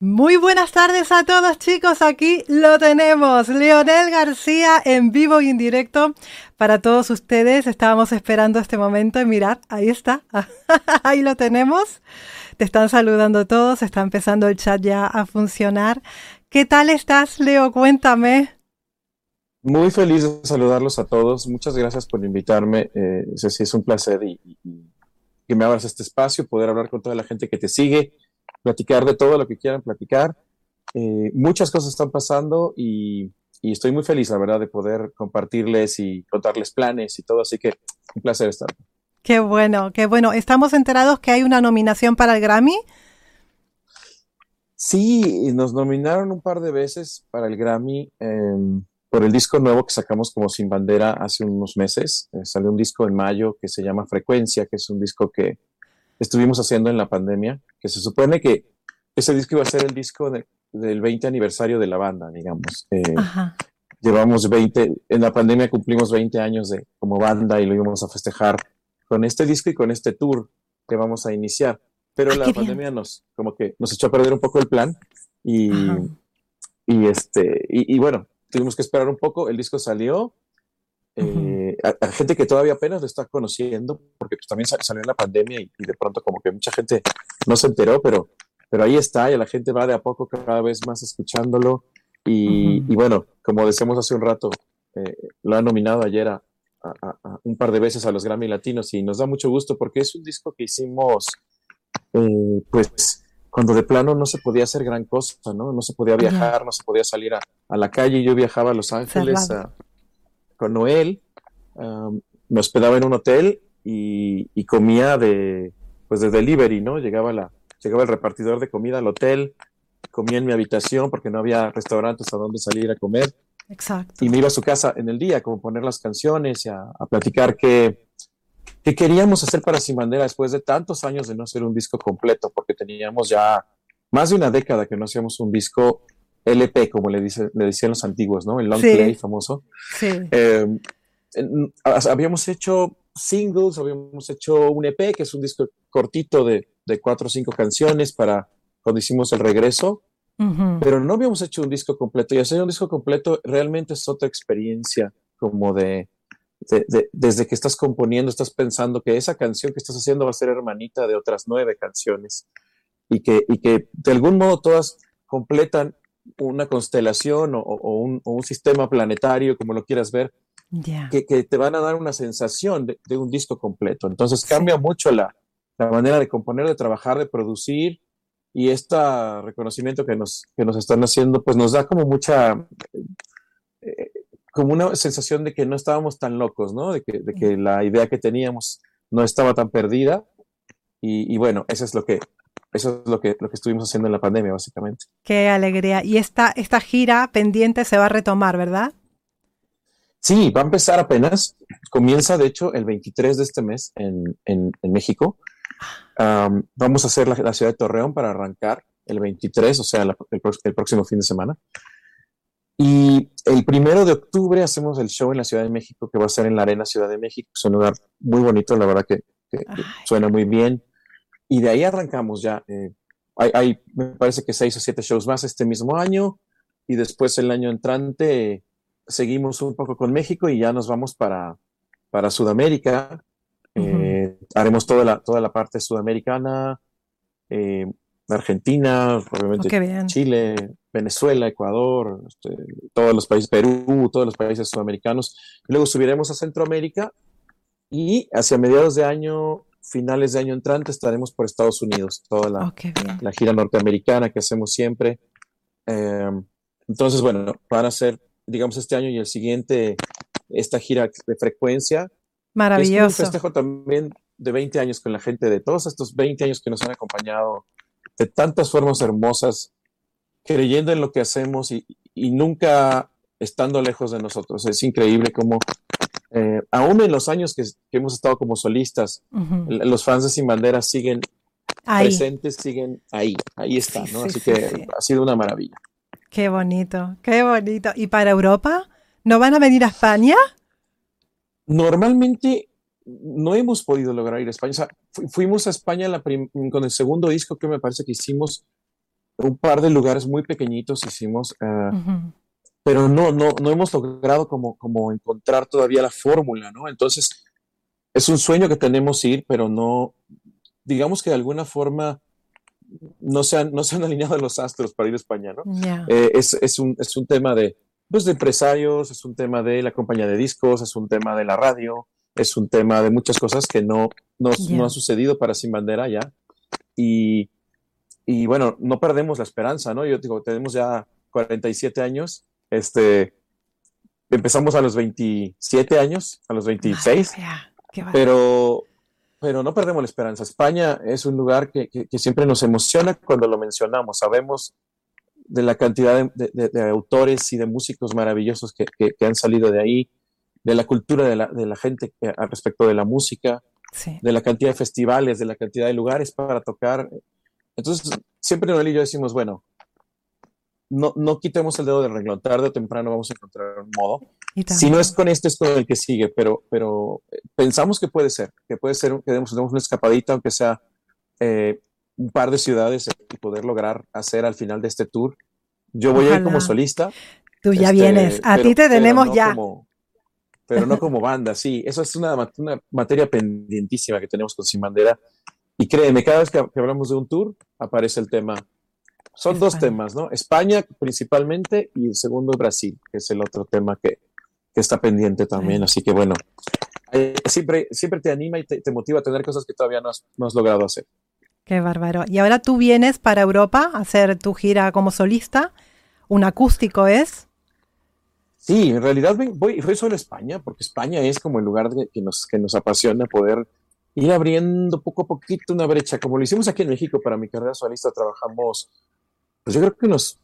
Muy buenas tardes a todos chicos, aquí lo tenemos, Leonel García en vivo y en directo para todos ustedes. Estábamos esperando este momento y mirad, ahí está, ahí lo tenemos. Te están saludando todos, está empezando el chat ya a funcionar. ¿Qué tal estás, Leo? Cuéntame. Muy feliz de saludarlos a todos. Muchas gracias por invitarme. Eh, es un placer y, que me abras este espacio, poder hablar con toda la gente que te sigue platicar de todo lo que quieran platicar. Eh, muchas cosas están pasando y, estoy muy feliz, la verdad, de poder compartirles y contarles planes y todo, así que un placer estar. Qué bueno, qué bueno. ¿Estamos enterados que hay una nominación para el Grammy? Sí, nos nominaron un par de veces para el Grammy em, por el disco nuevo que sacamos como Sin Bandera hace unos meses. Eh, salió un disco en mayo que se llama Frecuencia, que es un disco que estuvimos haciendo en la pandemia, que se supone que ese disco iba a ser el disco del 20 aniversario de la banda, digamos. Eh, llevamos 20, en la pandemia cumplimos 20 años de, como banda y lo íbamos a festejar con este disco y con este tour que vamos a iniciar. Pero la pandemia nos, como que nos echó a perder un poco el plan y, y este, y, y bueno, tuvimos que esperar un poco, el disco salió, eh, a, gente que todavía apenas lo está conociendo, porque pues, también salió en la pandemia y, de pronto como que mucha gente no se enteró, pero, pero ahí está y la gente va de a poco cada vez más escuchándolo. Y, bueno, como decíamos hace un rato, eh, lo han nominado ayer a, un par de veces a los Grammy Latinos y nos da mucho gusto porque es un disco que hicimos, eh, pues, cuando de plano no se podía hacer gran cosa, ¿no? No se podía viajar, no se podía salir a, la calle. Yo viajaba a Los Ángeles a, con Noel, me hospedaba en un hotel y, comía de, pues de delivery, ¿no? Llegaba, la, llegaba el repartidor de comida al hotel, comía en mi habitación porque no había restaurantes a donde salir a comer. Exacto. Y me iba a su casa en el día, como poner las canciones y a, platicar qué, qué queríamos hacer para Sin Bandera después de tantos años de no hacer un disco completo, porque teníamos ya más de una década que no hacíamos un disco LP, como le, dice, le decían los antiguos, ¿no? El long play famoso. Sí. Em, habíamos hecho singles, habíamos hecho un EP, que es un disco cortito de, de cuatro o cinco canciones para cuando hicimos el regreso, pero no habíamos hecho un disco completo. Y hacer un disco completo realmente es otra experiencia, como de, de, desde que estás componiendo, estás pensando que esa canción que estás haciendo va a ser hermanita de otras nueve canciones y que, y que de algún modo todas completan una constelación o, un, sistema planetario, como lo quieras ver, que, te van a dar una sensación de, un disco completo. Entonces cambia mucho la, manera de componer, de trabajar, de producir y este reconocimiento que nos, que nos están haciendo, pues nos da como mucha, eh, como una sensación de que no estábamos tan locos, ¿no? De que, de que la idea que teníamos no estaba tan perdida. Y, y, bueno, eso es lo que, eso es lo que, lo que estuvimos haciendo en la pandemia, básicamente. Qué alegría. Y esta, esta gira pendiente se va a retomar, ¿verdad? Sí, va a empezar apenas. Comienza, de hecho, el 23 de este mes en, en, México. vamos a hacer la, ciudad de Torreón para arrancar el 23, o sea, el, próximo fin de semana. Y el primero de octubre hacemos el show en la Ciudad de México, que va a ser en la Arena Ciudad de México. Es un lugar muy bonito, la verdad que suena muy bien. Y de ahí arrancamos ya. Eh, hay, me parece que seis o siete shows más este mismo año. Y después el año entrante seguimos un poco con México y ya nos vamos para, para Sudamérica. Eh, haremos toda la, toda la parte sudamericana, eh, Argentina, obviamente oh, Chile, Venezuela, Ecuador, este, todos los países, Perú, todos los países sudamericanos. luego subiremos a Centroamérica y hacia mediados de año finales de año entrante estaremos por Estados Unidos, toda la, oh, gira norteamericana que hacemos siempre. Em, entonces, bueno, van a ser, digamos, este año y el siguiente, esta gira de frecuencia. Maravilloso. Es un festejo también de 20 años con la gente, de todos estos 20 años que nos han acompañado, de tantas formas hermosas, creyendo en lo que hacemos y, y nunca estando lejos de nosotros. Es increíble cómo eh, aún en los años que, hemos estado como solistas, los fans de Sin Bandera siguen presentes, siguen ahí, ahí está, ¿no? Así que ha sido una maravilla. Qué bonito, qué bonito. ¿Y para Europa? ¿No van a venir a España? Normalmente no hemos podido lograr ir a España. fuimos a España con el segundo disco que me parece que hicimos un par de lugares muy pequeñitos hicimos, eh, pero no, no, no hemos logrado como, como encontrar todavía la fórmula, ¿no? Entonces, es un sueño que tenemos ir, pero no, digamos que de alguna forma no se han, no se han alineado los astros para ir a España, ¿no? Eh, es, es, un, es un tema de, pues, de empresarios, es un tema de la compañía de discos, es un tema de la radio, es un tema de muchas cosas que no, no, no han sucedido para Sin Bandera ya. Y, y bueno, no perdemos la esperanza, ¿no? Yo digo, tenemos ya 47 años, este, empezamos a los 27 años, a los 26, pero, pero no perdemos la esperanza. España es un lugar que, que, siempre nos emociona cuando lo mencionamos. Sabemos de la cantidad de, de, autores y de músicos maravillosos que, que, han salido de ahí, de la cultura de la, de la gente al respecto de la música, de la cantidad de festivales, de la cantidad de lugares para tocar. Entonces, siempre Noel y yo decimos, bueno, no, no quitemos el dedo del renglón, tarde o temprano vamos a encontrar un modo. Si no es con este, es con el que sigue, pero, pero eh, pensamos que puede ser, que puede ser que demos, una escapadita, aunque sea eh, un par de ciudades y poder lograr hacer al final de este tour. Yo voy a ir como solista. Tú ya este, vienes, a ti te tenemos ya. pero no como banda, sí. Eso es una, una materia pendientísima que tenemos con Sin Bandera y créeme, cada vez que, hablamos de un tour, aparece el tema. Son dos temas, ¿no? España principalmente y el segundo Brasil, que es el otro tema que, está pendiente también. Así que bueno, eh, siempre, siempre te anima y te, motiva a tener cosas que todavía no has, no has logrado hacer. Qué bárbaro. Y ahora tú vienes para Europa a hacer tu gira como solista. ¿Un acústico es? Sí, en realidad voy, voy solo a España, porque España es como el lugar que, nos, que nos apasiona poder ir abriendo poco a poquito una brecha, como lo hicimos aquí en México para mi carrera solista, trabajamos, pues yo creo que unos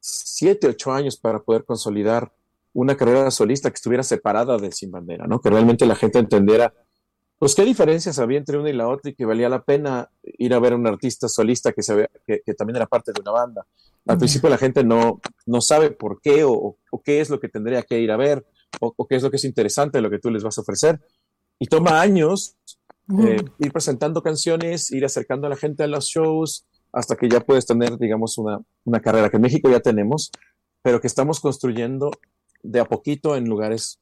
siete, ocho años para poder consolidar una carrera solista que estuviera separada de Sin Bandera, ¿no? Que realmente la gente entendiera, pues qué diferencias había entre una y la otra y que valía la pena ir a ver a un artista solista que, se que, que también era parte de una banda. Al principio la gente no, no sabe por qué o, o, qué es lo que tendría que ir a ver o, o, qué es lo que es interesante lo que tú les vas a ofrecer. Y toma años eh, ir presentando canciones, ir acercando a la gente a los shows, hasta que ya puedes tener, digamos, una, una carrera que en México ya tenemos, pero que estamos construyendo de a poquito en lugares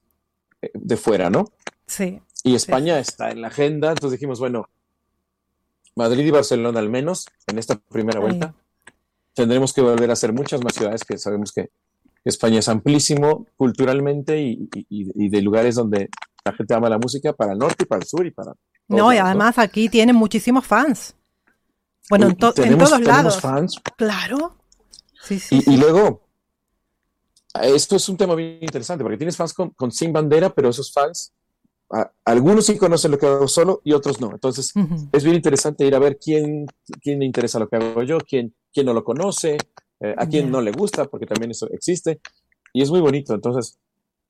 eh, de fuera, ¿no? Sí. Y España está en la agenda, entonces dijimos, bueno, Madrid y Barcelona al menos en esta primera vuelta. Tendremos que volver a hacer muchas más ciudades que sabemos que España es amplísimo culturalmente y, y de lugares donde la gente ama la música para el norte y para el sur y para no, y además aquí tienen muchísimos fans. Bueno, en, todos lados. fans. Claro. Sí, sí, y, luego, esto es un tema bien interesante, porque tienes fans con, Sin Bandera, pero esos fans, algunos sí conocen lo que hago solo y otros no. Entonces, es bien interesante ir a ver quién, quién le interesa lo que hago yo, quién, quién no lo conoce, eh, a quién no le gusta, porque también eso existe. Y es muy bonito. Entonces,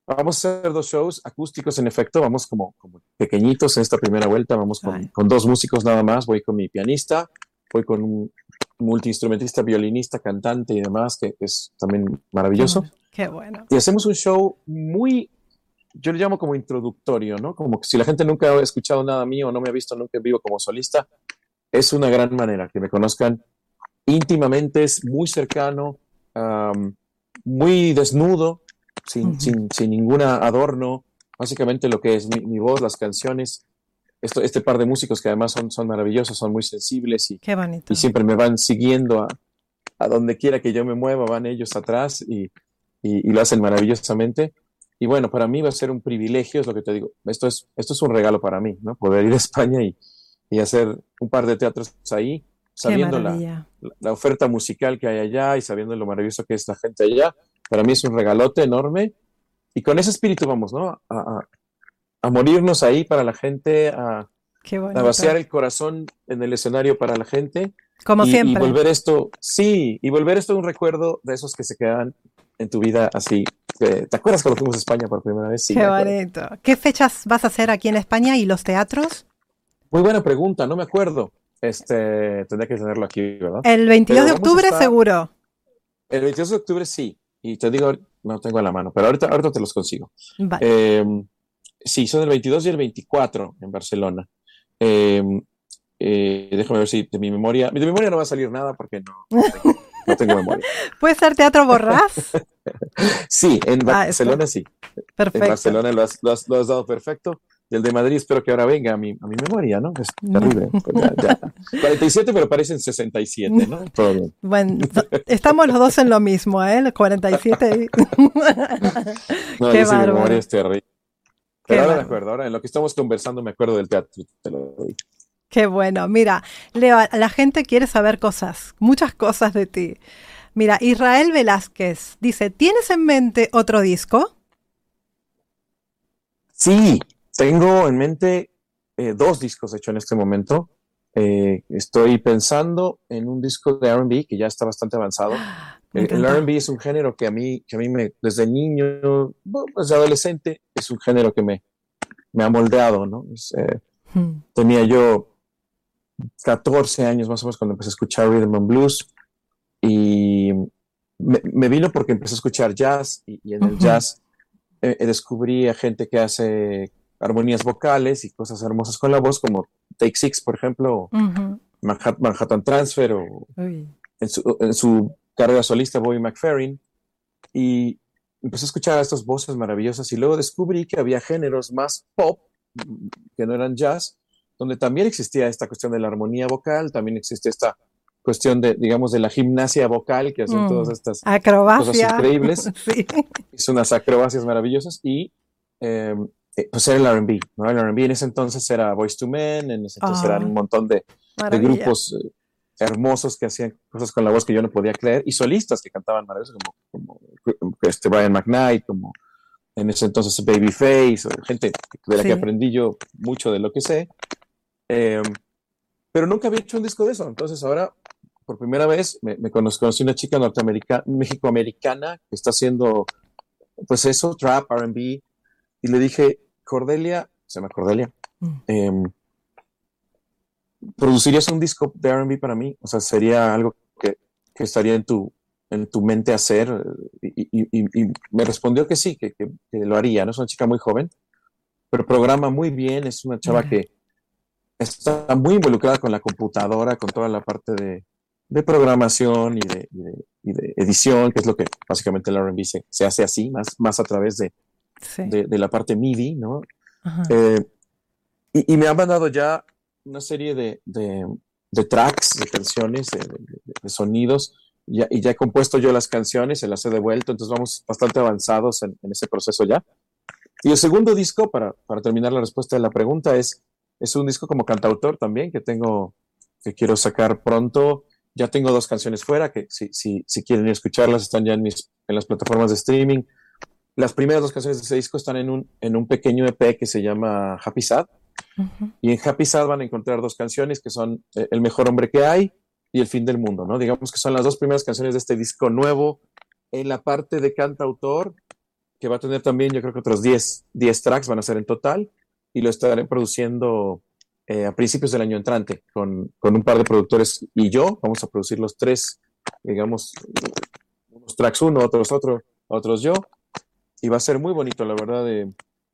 Vamos a hacer dos shows acústicos, en efecto, vamos como, como pequeñitos en esta primera vuelta, vamos con, con, dos músicos nada más, voy con mi pianista, voy con un multiinstrumentista, violinista, cantante y demás, que, es también maravilloso. Qué bueno. Y hacemos un show muy, yo lo llamo como introductorio, ¿no? Como que si la gente nunca ha escuchado nada mío o no me ha visto nunca en vivo como solista, es una gran manera que me conozcan íntimamente, es muy cercano, muy desnudo, sin, sin, sin ningún adorno, básicamente lo que es mi, voz, las canciones, esto, este par de músicos que además son, son maravillosos, son muy sensibles y, y siempre me van siguiendo a, a, donde quiera que yo me mueva, van ellos atrás y, y, lo hacen maravillosamente. Y bueno, para mí va a ser un privilegio, es lo que te digo, esto es, esto es un regalo para mí, ¿no? Poder ir a España y, y hacer un par de teatros ahí, sabiendo la, la, oferta musical que hay allá y sabiendo lo maravilloso que es la gente allá para mí es un regalote enorme. Y con ese espíritu vamos, ¿no? A, morirnos ahí para la gente, a, vaciar el corazón en el escenario para la gente. Como y, siempre. Y volver esto, sí, y volver esto un recuerdo de esos que se quedan en tu vida así. ¿Te acuerdas cuando fuimos a España por primera vez? Sí, Qué bonito. ¿Qué fechas vas a hacer aquí en España y los teatros? Muy buena pregunta, no me acuerdo. Este, tendría que tenerlo aquí, ¿verdad? El 22 de octubre seguro. El 22 de octubre sí. Y te digo, no tengo a la mano, pero ahorita, ahorita te los consigo. Em, sí, son el 22 y el 24 en Barcelona. Em, eh, déjame ver si de mi memoria, de mi memoria no va a salir nada porque no, no tengo memoria. ¿Puede ser Teatro Borrás? sí, en ah, Barcelona sí. Perfecto. En Barcelona lo has, lo, has, lo has, dado perfecto. Y el de Madrid espero que ahora venga a mi, a mi memoria, ¿no? Es terrible. 47, pero parecen 67, ¿no? Todo bien. Bueno, estamos los dos en lo mismo, ¿eh? El 47. no, Qué mi memoria es terrible. Pero ahora me acuerdo, ahora en lo que estamos conversando me acuerdo del teatro, te lo doy. Qué bueno. Mira, Leo, la gente quiere saber cosas, muchas cosas de ti. Mira, Israel Velázquez dice, ¿tienes en mente otro disco? Sí, tengo en mente eh, dos discos hechos en este momento. Eh, estoy pensando en un disco de RB que ya está bastante avanzado. Eh, el, RB es un género que a mí, que a mí me, desde niño, desde adolescente, es un género que me, me ha moldeado, ¿no? Hmm. Tenía yo 14 años más o menos cuando empecé a escuchar rhythm and blues. Y me, vino porque empecé a escuchar jazz y, en el jazz descubrí a gente que hace armonías vocales y cosas hermosas con la voz, como Take Six, por ejemplo, Manhattan, Transfer, o en su, en su, carrera solista, Bobby McFerrin. Y empecé a escuchar estas voces maravillosas y luego descubrí que había géneros más pop, que no eran jazz, donde también existía esta cuestión de la armonía vocal, también existe esta cuestión de, digamos, de la gimnasia vocal, que hacen mm. todas estas cosas increíbles. sí. Es unas acrobacias maravillosas y em, eh, pues era el RB, ¿no? El RB en ese entonces era Voice to Men, en ese entonces eran un montón de, grupos eh, hermosos que hacían cosas con la voz que yo no podía creer y solistas que cantaban maravillosas como, este Brian McKnight, como en ese entonces Babyface, gente de la que aprendí yo mucho de lo que sé. Em, pero nunca había hecho un disco de eso. Entonces ahora, por primera vez, me, me conocí, una chica norteamericana, México-americana, que está haciendo, pues eso, trap, RB, y le dije, Cordelia, se llama Cordelia, mm. em, ¿producirías un disco de RB para mí? O sea, sería algo que, estaría en tu, en tu mente hacer. Y, me respondió que sí, que, lo haría. ¿no? Es una chica muy joven, pero programa muy bien. Es una chava que está muy involucrada con la computadora, con toda la parte de, programación y de, edición, que es lo que básicamente el RB se, se, hace así, más, más a través de, de, la parte MIDI, ¿no? Eh, y, me han mandado ya una serie de, tracks, de canciones, de, sonidos, y ya he compuesto yo las canciones, se las he devuelto, entonces vamos bastante avanzados en, ese proceso ya. Y el segundo disco, para, terminar la respuesta de la pregunta, es, es un disco como cantautor también que tengo, que quiero sacar pronto. Ya tengo dos canciones fuera, que si, si, si quieren escucharlas están ya en, mis, en las plataformas de streaming. Las primeras dos canciones de ese disco están en un, en un pequeño EP que se llama Happy Sad. Y en Happy Sad van a encontrar dos canciones que son eh, El mejor hombre que hay y El fin del mundo, ¿no? Digamos que son las dos primeras canciones de este disco nuevo en la parte de cantautor, que va a tener también, yo creo que otros 10, 10 tracks van a ser en total, y lo estaré produciendo eh, a principios del año entrante con, con, un par de productores y yo. Vamos a producir los tres, digamos, unos tracks uno, otros otro, otros yo y va a ser muy bonito, la verdad, de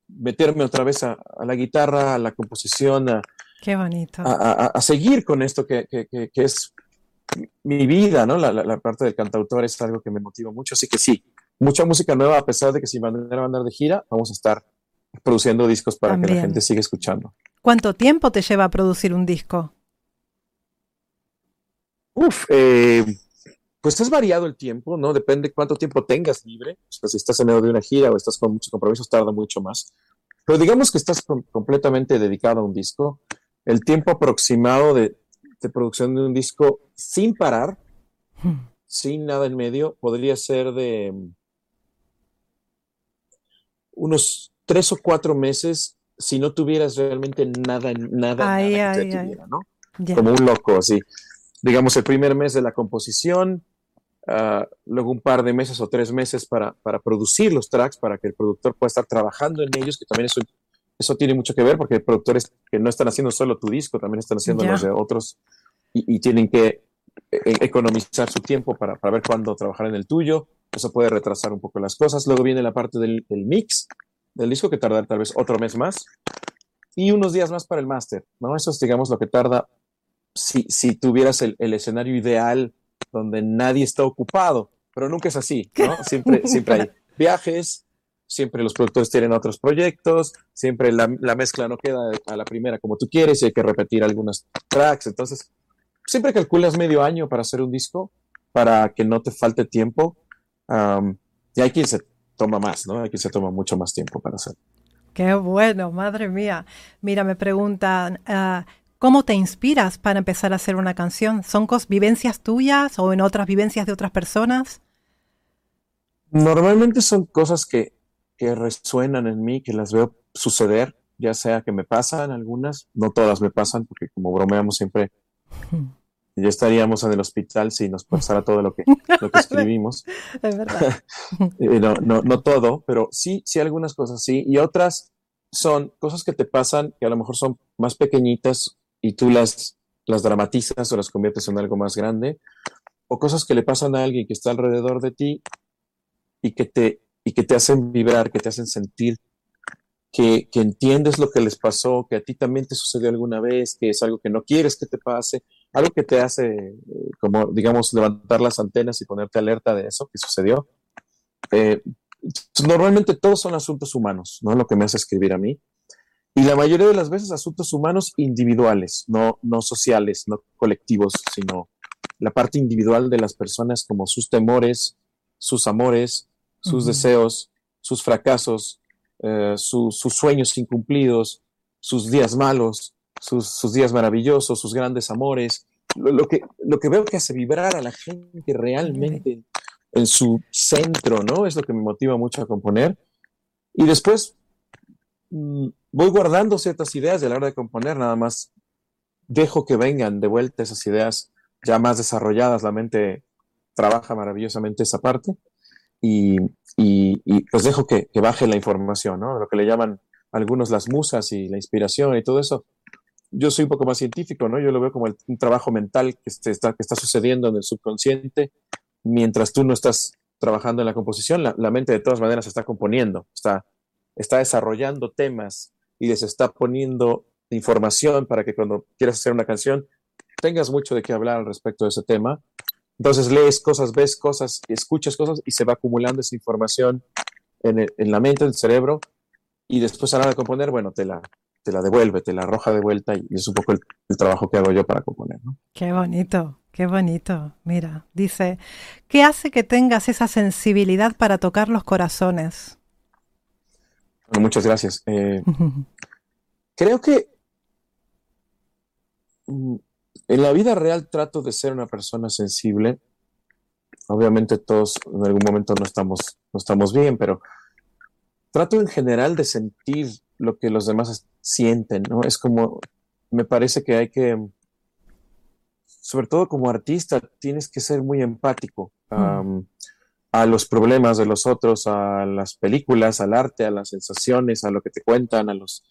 meterme otra vez a, la guitarra, a la composición, a, Qué bonito. a, seguir con esto que, es mi vida, ¿no? La, parte del cantautor es algo que me motiva mucho, así que sí, mucha música nueva, a pesar de que si van a andar de gira, vamos a estar produciendo discos para que la gente siga escuchando. ¿Cuánto tiempo te lleva a producir un disco? Uf, eh, pues es variado el tiempo, ¿no? Depende cuánto tiempo tengas libre. O sea, si estás en medio de una gira o estás con muchos compromisos, tarda mucho más. Pero digamos que estás completamente dedicado a un disco. El tiempo aproximado de, producción de un disco sin parar, hmm. sin nada en medio, podría ser de unos tres o cuatro meses si no tuvieras realmente nada, nada, nada que tuviera, ¿no? Como un loco, así. Digamos, el primer mes de la composición, Ah, luego un par de meses o tres meses para, para, producir los tracks, para que el productor pueda estar trabajando en ellos, que también eso, eso tiene mucho que ver, porque productores que no están haciendo solo tu disco, también están haciendo los de otros y, tienen que e, e, economizar su tiempo para, para, ver cuándo trabajar en el tuyo. Eso puede retrasar un poco las cosas. Luego viene la parte del, mix del disco, que tarda tal vez otro mes más. Y unos días más para el máster, ¿no? Eso es, digamos, lo que tarda si, si tuvieras el, el escenario ideal donde nadie está ocupado, pero nunca es así, ¿no? Siempre, siempre hay viajes, siempre los productores tienen otros proyectos, siempre la, mezcla no queda a la primera como tú quieres y hay que repetir algunos tracks, entonces siempre calculas medio año para hacer un disco para que no te falte tiempo y hay quien se toma más, ¿no? Quien se toma mucho más tiempo para hacer. Qué bueno, madre mía. Mira, me preguntan, ah, ¿cómo te inspiras para empezar a hacer una canción? ¿Son vivencias tuyas o en otras vivencias de otras personas? Normalmente son cosas que, que resuenan en mí, que las veo suceder, ya sea que me pasan algunas, no todas me pasan, porque como bromeamos siempre, ya estaríamos en el hospital si nos pasara todo lo que, lo que escribimos. es verdad. Eh, no, no, no todo, pero sí, sí algunas cosas sí, y otras son cosas que te pasan que a lo mejor son más pequeñitas y tú las, las dramatizas o las conviertes en algo más grande, o cosas que le pasan a alguien que está alrededor de ti y que te, y que te hacen vibrar, que te hacen sentir que, que, entiendes lo que les pasó, que a ti también te sucedió alguna vez, que es algo que no quieres que te pase, algo que te hace, eh, como digamos, levantar las antenas y ponerte alerta de eso que sucedió. Eh, normalmente todos son asuntos humanos, ¿no? Lo que me hace escribir a mí. Y la mayoría de las veces asuntos humanos individuales, no, no sociales, no colectivos, sino la parte individual de las personas como sus temores, sus amores, sus deseos, sus fracasos, eh, sus sueños incumplidos, sus días malos, sus, días maravillosos, sus grandes amores. Lo, que, lo que veo que hace vibrar a la gente realmente en su centro, ¿no? Es lo que me motiva mucho a componer. Y después mm, voy guardando ciertas ideas de la hora de componer, nada más dejo que vengan de vuelta esas ideas ya más desarrolladas, la mente trabaja maravillosamente esa parte y, y, pues dejo que, baje la información, ¿no? Lo que le llaman algunos las musas y la inspiración y todo eso. Yo soy un poco más científico, ¿no? Yo lo veo como un trabajo mental que está, que está sucediendo en el subconsciente mientras tú no estás trabajando en la composición. La, mente de todas maneras está componiendo, está, desarrollando temas y les está poniendo información para que cuando quieras hacer una canción tengas mucho de qué hablar al respecto de ese tema entonces lees cosas, ves cosas, escuchas cosas y se va acumulando esa información en, la mente, en el cerebro, y después a la hora de componer, bueno, te la, te la devuelve, te la arroja de vuelta y es un poco el, trabajo que hago yo para componer. ¿no? Qué bonito, qué bonito. Mira, dice, ¿qué hace que tengas esa sensibilidad para tocar los corazones? Bueno, muchas gracias. Eh, creo que mm, en la vida real trato de ser una persona sensible. Obviamente todos en algún momento no estamos, no estamos bien, pero trato en general de sentir lo que los demás sienten, ¿no? Es como, me parece que hay que, sobre todo como artista, tienes que ser muy empático mm. a los problemas de los otros, a las películas, al arte, a las sensaciones, a lo que te cuentan, a los,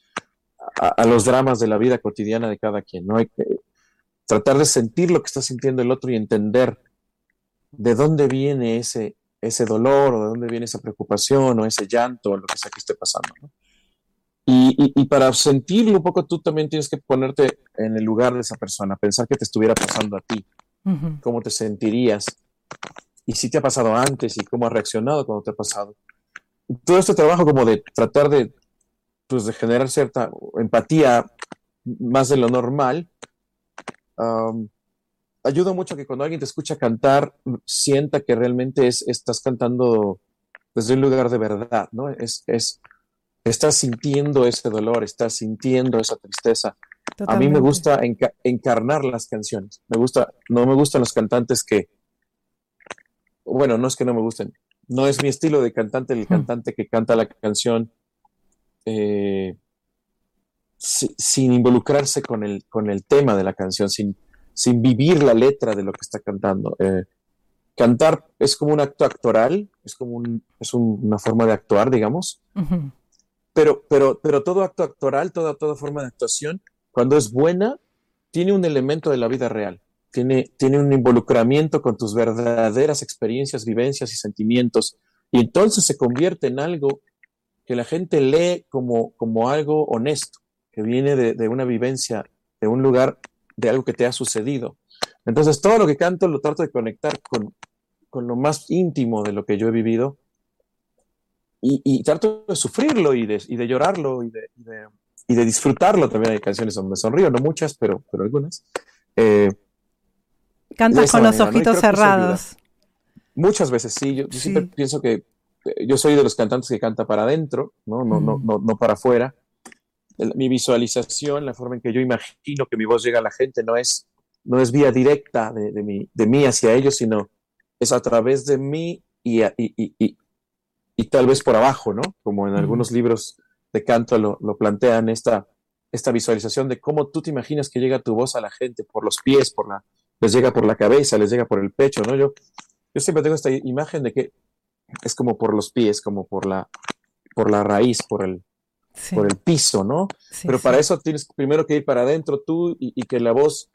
a, los dramas de la vida cotidiana de cada quien, ¿no? Hay que, tratar de sentir lo que está sintiendo el otro y entender de dónde viene ese, ese dolor o de dónde viene esa preocupación o ese llanto o lo que sea que esté pasando. Y, para sentirlo un poco tú también tienes que ponerte en el lugar de esa persona, pensar que te estuviera pasando a ti, cómo te sentirías y si te ha pasado antes y cómo has reaccionado cuando te ha pasado. Todo este trabajo como de tratar de, pues, de generar cierta empatía más de lo normal, ayuda mucho que cuando alguien te escucha cantar, sienta que realmente es, estás cantando desde un lugar de verdad, ¿no? Es, es, estás sintiendo ese dolor, estás sintiendo esa tristeza. A mí me gusta encarnar las canciones. Me gusta, no me gustan los cantantes que, bueno, no es que no me gusten, no es mi estilo de cantante, el cantante que canta la canción eh, sin involucrarse con el, con el tema de la canción, sin, sin vivir la letra de lo que está cantando. Eh, cantar es como un acto actoral, es como un, es una forma de actuar, digamos. Pero, pero, pero todo acto actoral, toda, toda forma de actuación, cuando es buena, tiene un elemento de la vida real. Tiene, tiene un involucramiento con tus verdaderas experiencias, vivencias y sentimientos. Y entonces se convierte en algo que la gente lee como, como algo honesto que viene de, una vivencia, de un lugar, de algo que te ha sucedido. Entonces, todo lo que canto lo trato de conectar con, con lo más íntimo de lo que yo he vivido y, y trato de sufrirlo y de, y de llorarlo y de, y de, disfrutarlo. También hay canciones donde sonrío, no muchas, pero, pero algunas. Eh, Cantas con los ojitos cerrados. Muchas veces sí, yo, siempre pienso que eh, yo soy de los cantantes que canta para adentro, ¿no? No, no, no, no para afuera. Mi visualización, la forma en que yo imagino que mi voz llega a la gente no es, no es vía directa de, de, mi, de mí hacia ellos, sino es a través de mí y, y, y, y tal vez por abajo, ¿no? Como en algunos libros de canto lo, lo, plantean, esta, esta visualización de cómo tú te imaginas que llega tu voz a la gente, por los pies, por la, les llega por la cabeza, les llega por el pecho, ¿no? Yo, yo siempre tengo esta imagen de que es como por los pies, como por la, por la raíz, por el, por el piso, ¿no? Pero para eso tienes primero que ir para adentro tú y, y, que la voz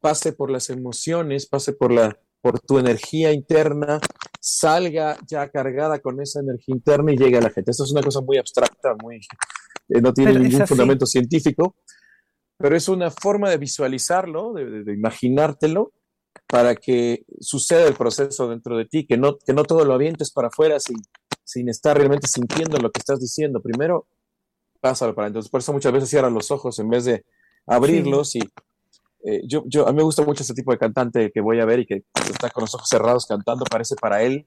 pase por las emociones, pase por la, por tu energía interna, salga ya cargada con esa energía interna y llegue a la gente. Esto es una cosa muy abstracta, muy, eh, no tiene ningún fundamento científico, pero es una forma de visualizarlo, de, de, de, imaginártelo, para que suceda el proceso dentro de ti, que no, que no todo lo avientes para afuera sin, sin estar realmente sintiendo lo que estás diciendo. Primero, pásalo para entonces. Por eso muchas veces cierras los ojos en vez de abrirlos sí. y eh, yo, yo, a mí me gusta mucho ese tipo de cantante que voy a ver y que está con los ojos cerrados cantando, parece para él.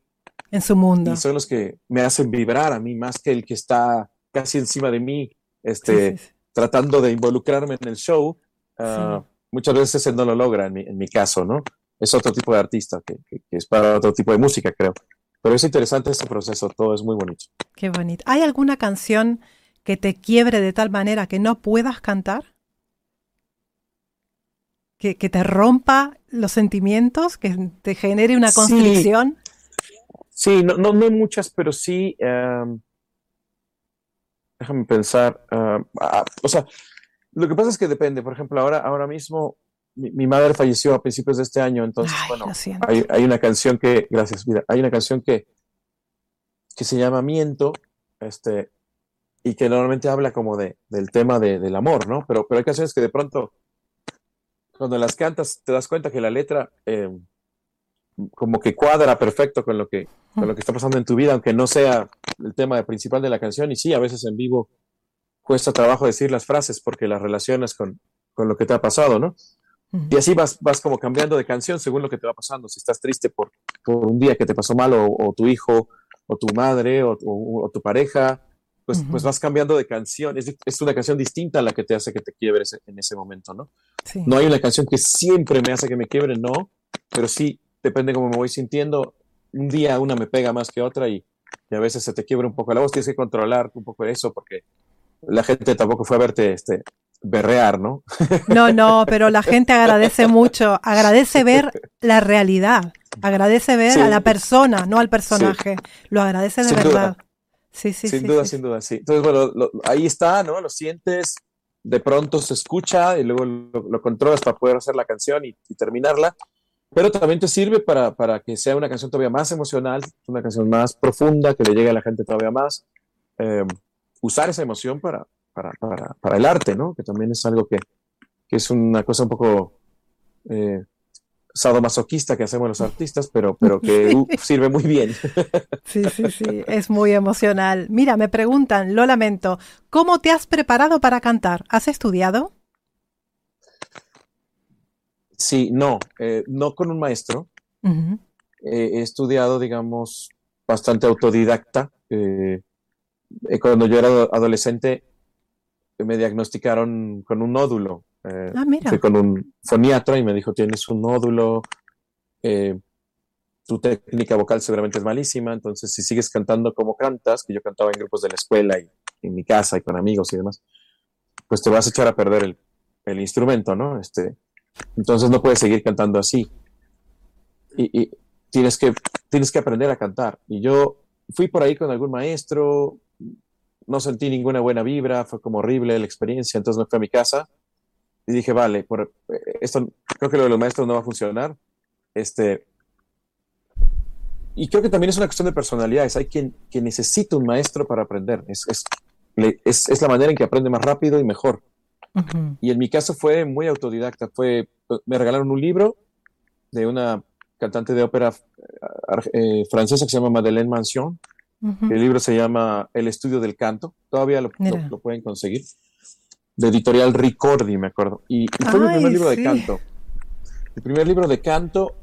En su mundo. Y son los que me hacen vibrar a mí más que el que está casi encima de mí, este, sí, sí, tratando de involucrarme en el show. Uh, muchas veces él no lo logra en mi, en mi, caso, ¿no? Es otro tipo de artista que, que, que, es para otro tipo de música, creo. Pero es interesante este proceso, todo es muy bonito. Qué bonito. ¿Hay alguna canción que te quiebre de tal manera que no puedas cantar? Que, que, te rompa los sentimientos, que te genere una constricción? Sí, sí no, no, no, muchas, pero sí, um, déjame pensar, uh, uh, o sea, lo que pasa es que depende, por ejemplo, ahora, ahora mismo mi, mi madre falleció a principios de este año, entonces, Ay, bueno, hay, hay, una canción que, gracias, vida, hay una canción que, que se llama Miento, este, y que normalmente habla como de, del tema de, del amor, ¿no? Pero, pero hay canciones que de pronto cuando las cantas te das cuenta que la letra eh, como que cuadra perfecto con lo que con lo que está pasando en tu vida, aunque no sea el tema principal de la canción. Y sí, a veces en vivo cuesta trabajo decir las frases porque las relacionas con, con lo que te ha pasado, ¿no? Y así vas, vas como cambiando de canción según lo que te va pasando. Si estás triste por, por un día que te pasó mal, o, o tu hijo, o tu madre, o, o, o tu pareja, pues, uh -huh. pues, vas cambiando de canción. Es, es, una canción distinta a la que te hace que te quiebres en ese momento, ¿no? Sí. No hay una canción que siempre me hace que me quiebre, no, pero sí depende cómo me voy sintiendo. Un día una me pega más que otra y, y, a veces se te quiebra un poco la voz. Tienes que controlar un poco eso porque la gente tampoco fue a verte este, berrear, ¿no? No, no, pero la gente agradece mucho, agradece ver la realidad, agradece ver sí. a la persona, no al personaje. Sí. Lo agradece de Sin verdad. Duda. Sí, sí, sin sí, duda, sí. sin duda, sí. Entonces, bueno, lo, ahí está, ¿no? Lo sientes, de pronto se escucha y luego lo, lo controlas para poder hacer la canción y, y, terminarla. Pero también te sirve para, para que sea una canción todavía más emocional, una canción más profunda, que le llegue a la gente todavía más. Eh, usar esa emoción para, para, para, para, el arte, ¿no? Que también es algo que, que es una cosa un poco eh, sadomasoquista que hacemos los artistas, pero, pero que uh, sirve muy bien. Sí, sí, sí, es muy emocional. Mira, me preguntan, lo lamento, ¿cómo te has preparado para cantar? ¿Has estudiado? Sí, no, eh, no con un maestro. Uh -huh. eh, he estudiado, digamos, bastante autodidacta. Eh, cuando yo era adolescente me diagnosticaron con un nódulo eh, ah, mira. Fui con un foniatra y me dijo, tienes un nódulo, eh, tu técnica vocal seguramente es malísima, entonces si sigues cantando como cantas, que yo cantaba en grupos de la escuela y en mi casa y con amigos y demás, pues te vas a echar a perder el, el instrumento, ¿no? Este, entonces no puedes seguir cantando así. Y, y, tienes, que, tienes que aprender a cantar. Y yo fui por ahí con algún maestro, no sentí ninguna buena vibra, fue como horrible la experiencia, entonces me fui a mi casa y dije, vale, por, esto creo que lo de los maestros no va a funcionar. Este, y creo que también es una cuestión de personalidades. Hay quien, quien necesita un maestro para aprender. Es, es, es, es la manera en que aprende más rápido y mejor. Uh -huh. Y en mi caso fue muy autodidacta. Fue, me regalaron un libro de una cantante de ópera eh, francesa que se llama Madeleine Mansion. El libro se llama El estudio del canto, todavía lo, pueden conseguir, de editorial Ricordi, me acuerdo. Y, fue mi primer libro de canto. El primer libro de canto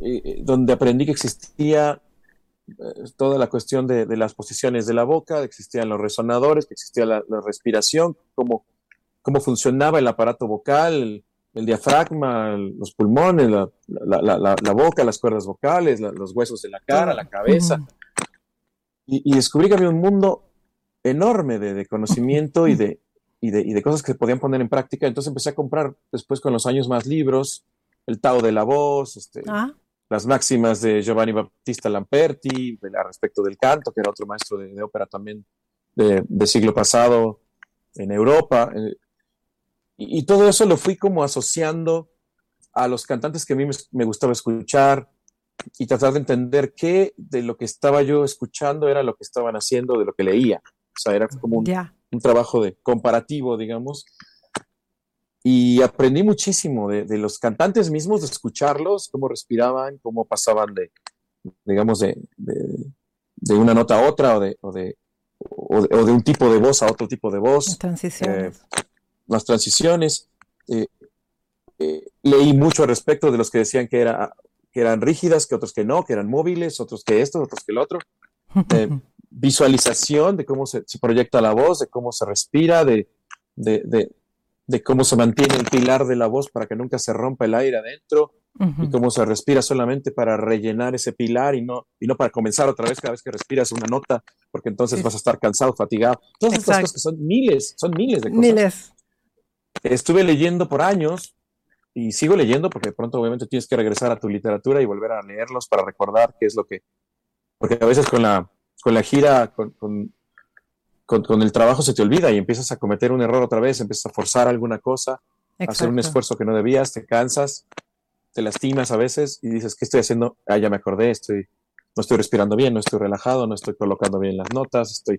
eh, eh, donde aprendí que existía toda la cuestión de, las posiciones de la boca, que existían los resonadores, que existía la, respiración, cómo, cómo funcionaba el aparato vocal, el diafragma, los pulmones, la, boca, las cuerdas vocales, los huesos de la cara, la cabeza. y, descubrí que había un mundo enorme de, conocimiento y de, y de, cosas que se podían poner en práctica. Entonces empecé a comprar después con los años más libros, el Tao de la Voz, este, ah. las máximas de Giovanni Battista Lamperti, respecto del canto, que era otro maestro de, ópera también de, siglo pasado en Europa. Eh, y, todo eso lo fui como asociando a los cantantes que a mí me, gustaba escuchar y tratar de entender qué de lo que estaba yo escuchando era lo que estaban haciendo de lo que leía. O sea, era como un, trabajo de comparativo, digamos. Y aprendí muchísimo de, los cantantes mismos, de escucharlos, cómo respiraban, cómo pasaban de, digamos, de, una nota a otra o de, o de, un tipo de voz a otro tipo de voz. Transiciones. Eh, las transiciones. Eh, eh, leí mucho al respecto de los que decían que, era, que eran rígidas, que otros que no, que eran móviles, otros que esto, otros que el otro. Visualización de cómo se, proyecta la voz, de cómo se respira, de, de, de, cómo se mantiene el pilar de la voz para que nunca se rompa el aire adentro y cómo se respira solamente para rellenar ese pilar y no, y no para comenzar otra vez cada vez que respiras una nota, porque entonces vas a estar cansado, fatigado. Todas estas cosas que son miles, son miles de cosas. Miles estuve leyendo por años y sigo leyendo porque de pronto obviamente tienes que regresar a tu literatura y volver a leerlos para recordar qué es lo que... Porque a veces con la, con la gira, con, con, el trabajo se te olvida y empiezas a cometer un error otra vez, empiezas a forzar alguna cosa, a hacer un esfuerzo que no debías, te cansas, te lastimas a veces y dices, ¿qué estoy haciendo? Ah, ya me acordé, estoy, no estoy respirando bien, no estoy relajado, no estoy colocando bien las notas, estoy,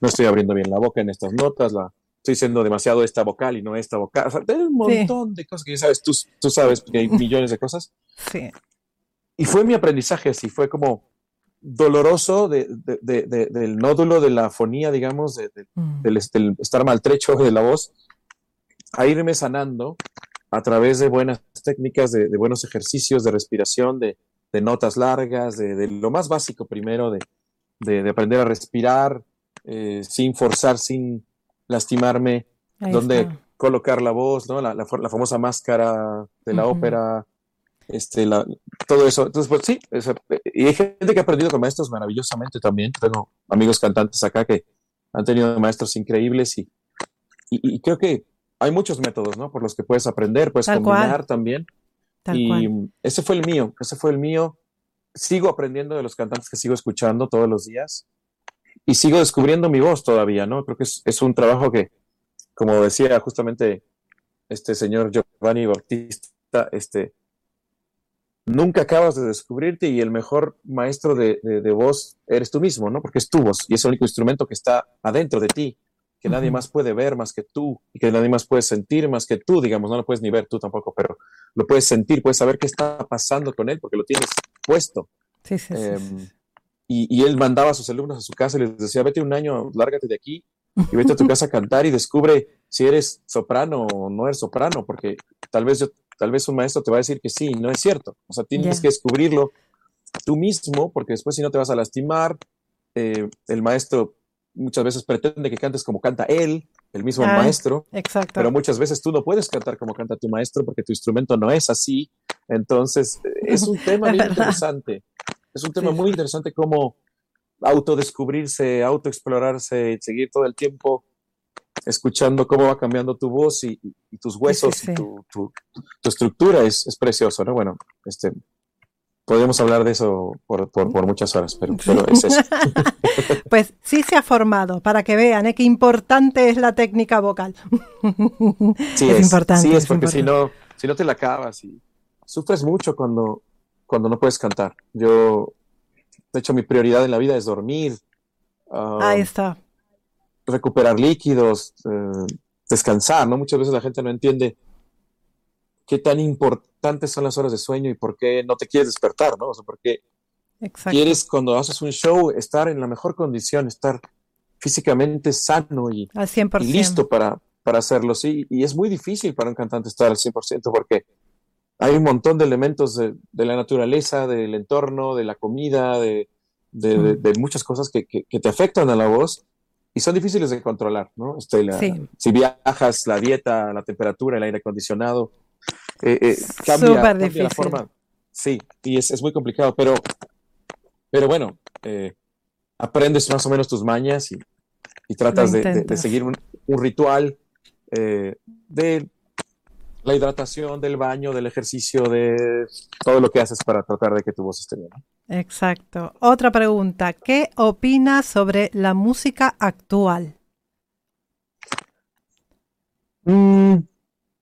no estoy abriendo bien la boca en estas notas, la, estoy siendo demasiado esta vocal y no esta vocal. O sea, hay un montón de cosas que ya sabes, tú, tú sabes que hay millones de cosas. Sí. Y fue mi aprendizaje así, fue como doloroso de, de, del nódulo de la fonía, digamos, mm. del, estar maltrecho de la voz, a irme sanando a través de buenas técnicas, de, buenos ejercicios de respiración, de, notas largas, de, lo más básico primero, de, aprender a respirar eh, sin forzar, sin lastimarme, dónde colocar la voz, ¿no? La, famosa máscara de la ópera, este, la, todo eso. Entonces, pues sí, y hay gente que ha aprendido con maestros maravillosamente también. Tengo amigos cantantes acá que han tenido maestros increíbles y, y, creo que hay muchos métodos, ¿no? Por los que puedes aprender, puedes combinar también. y ese fue el mío, ese fue el mío. Sigo aprendiendo de los cantantes que sigo escuchando todos los días y sigo descubriendo mi voz todavía, ¿no? Creo que es, un trabajo que, como decía justamente este señor Giovanni Bautista, este, nunca acabas de descubrirte y el mejor maestro de, voz eres tú mismo, ¿no? Porque es tu voz y es el único instrumento que está adentro de ti, que nadie más puede ver más que tú y que nadie más puede sentir más que tú, digamos, no lo puedes ni ver tú tampoco, pero lo puedes sentir, puedes saber qué está pasando con él porque lo tienes puesto. Sí, sí, sí. Em, y, él mandaba a sus alumnos a su casa y les decía, vete un año, lárgate de aquí y vete a tu casa a cantar y descubre si eres soprano o no eres soprano, porque tal vez, yo, tal vez un maestro te va a decir que sí, no es cierto. O sea, tienes que descubrirlo tú mismo, porque después si no te vas a lastimar, eh, el maestro muchas veces pretende que cantes como canta él, el mismo ah, maestro, exacto. pero muchas veces tú no puedes cantar como canta tu maestro porque tu instrumento no es así. Entonces, es un tema muy interesante. Es un tema muy interesante cómo autodescubrirse, autoexplorarse, seguir todo el tiempo escuchando cómo va cambiando tu voz y, tus huesos y tu, estructura es, precioso, ¿no? Bueno, este, podemos hablar de eso por, muchas horas, pero, es eso. pues sí se ha formado, para que vean ¿eh? qué importante es la técnica vocal. Sí, es, importante. Sí, es, porque si no, si no te la acabas y sufres mucho cuando, cuando no puedes cantar. Yo, de hecho, mi prioridad en la vida es dormir. Ahí está. Recuperar líquidos, eh, descansar, ¿no? Muchas veces la gente no entiende qué tan importante, importantes son las horas de sueño y por qué no te quieres despertar, ¿no? O sea, porque quieres cuando haces un show estar en la mejor condición, estar físicamente sano y, listo para, para hacerlo. Sí, y es muy difícil para un cantante estar al 100% porque hay un montón de elementos de, la naturaleza, del entorno, de la comida, de, de, muchas cosas que, que, te afectan a la voz y son difíciles de controlar, ¿no? Este, si viajas, la dieta, la temperatura, el aire acondicionado, eh, eh, cambia, la forma. Sí, y es, es, muy complicado, pero, pero bueno, eh, aprendes más o menos tus mañas y, y tratas de, seguir un, un ritual de la hidratación, del baño, del ejercicio, de todo lo que haces para tratar de que tu voz esté bien. Exacto. Otra pregunta, ¿qué opinas sobre la música actual? Mm,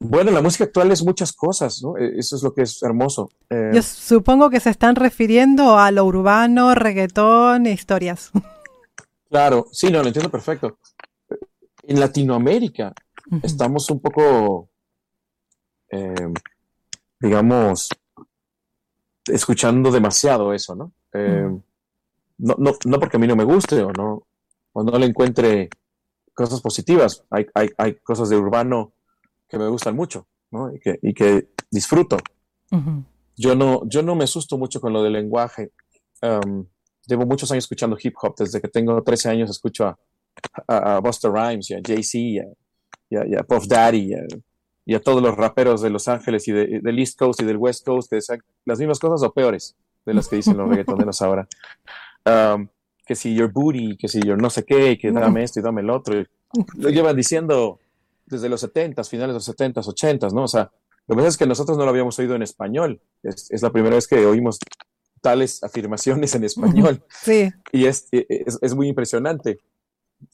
bueno, la música actual es muchas cosas, ¿no? E, eso es lo que es hermoso. Eh, Yo supongo que se están refiriendo a lo urbano, reggaetón e historias. Claro, sí, no, lo entiendo perfecto. En Latinoamérica estamos un poco eh, digamos, escuchando demasiado eso, ¿no? Eh, ¿no? ¿no? porque a mí no me guste o no, o no le encuentre cosas positivas. Hay, hay, hay cosas de urbano que me gustan mucho, ¿no? Y que, y que disfruto. yo, no, yo no me asusto mucho con lo del lenguaje. Um, llevo muchos años escuchando hip hop. Desde que tengo 13 años escucho a, a, Buster Rhymes y a Jay-Z y, y, a Puff Daddy y a todos los raperos de Los Ángeles y del East Coast y del West Coast que decían las mismas cosas o peores de las que dicen los reggaetoneros ahora. Um, que si your booty, que si your no sé qué, que dame esto y dame el otro. lo llevan diciendo desde los 70, finales de los 70, 80, ¿no? O sea, lo que pasa es que nosotros no lo habíamos oído en español. Es, la primera vez que oímos tales afirmaciones en español. Sí. Y es, es, es muy impresionante.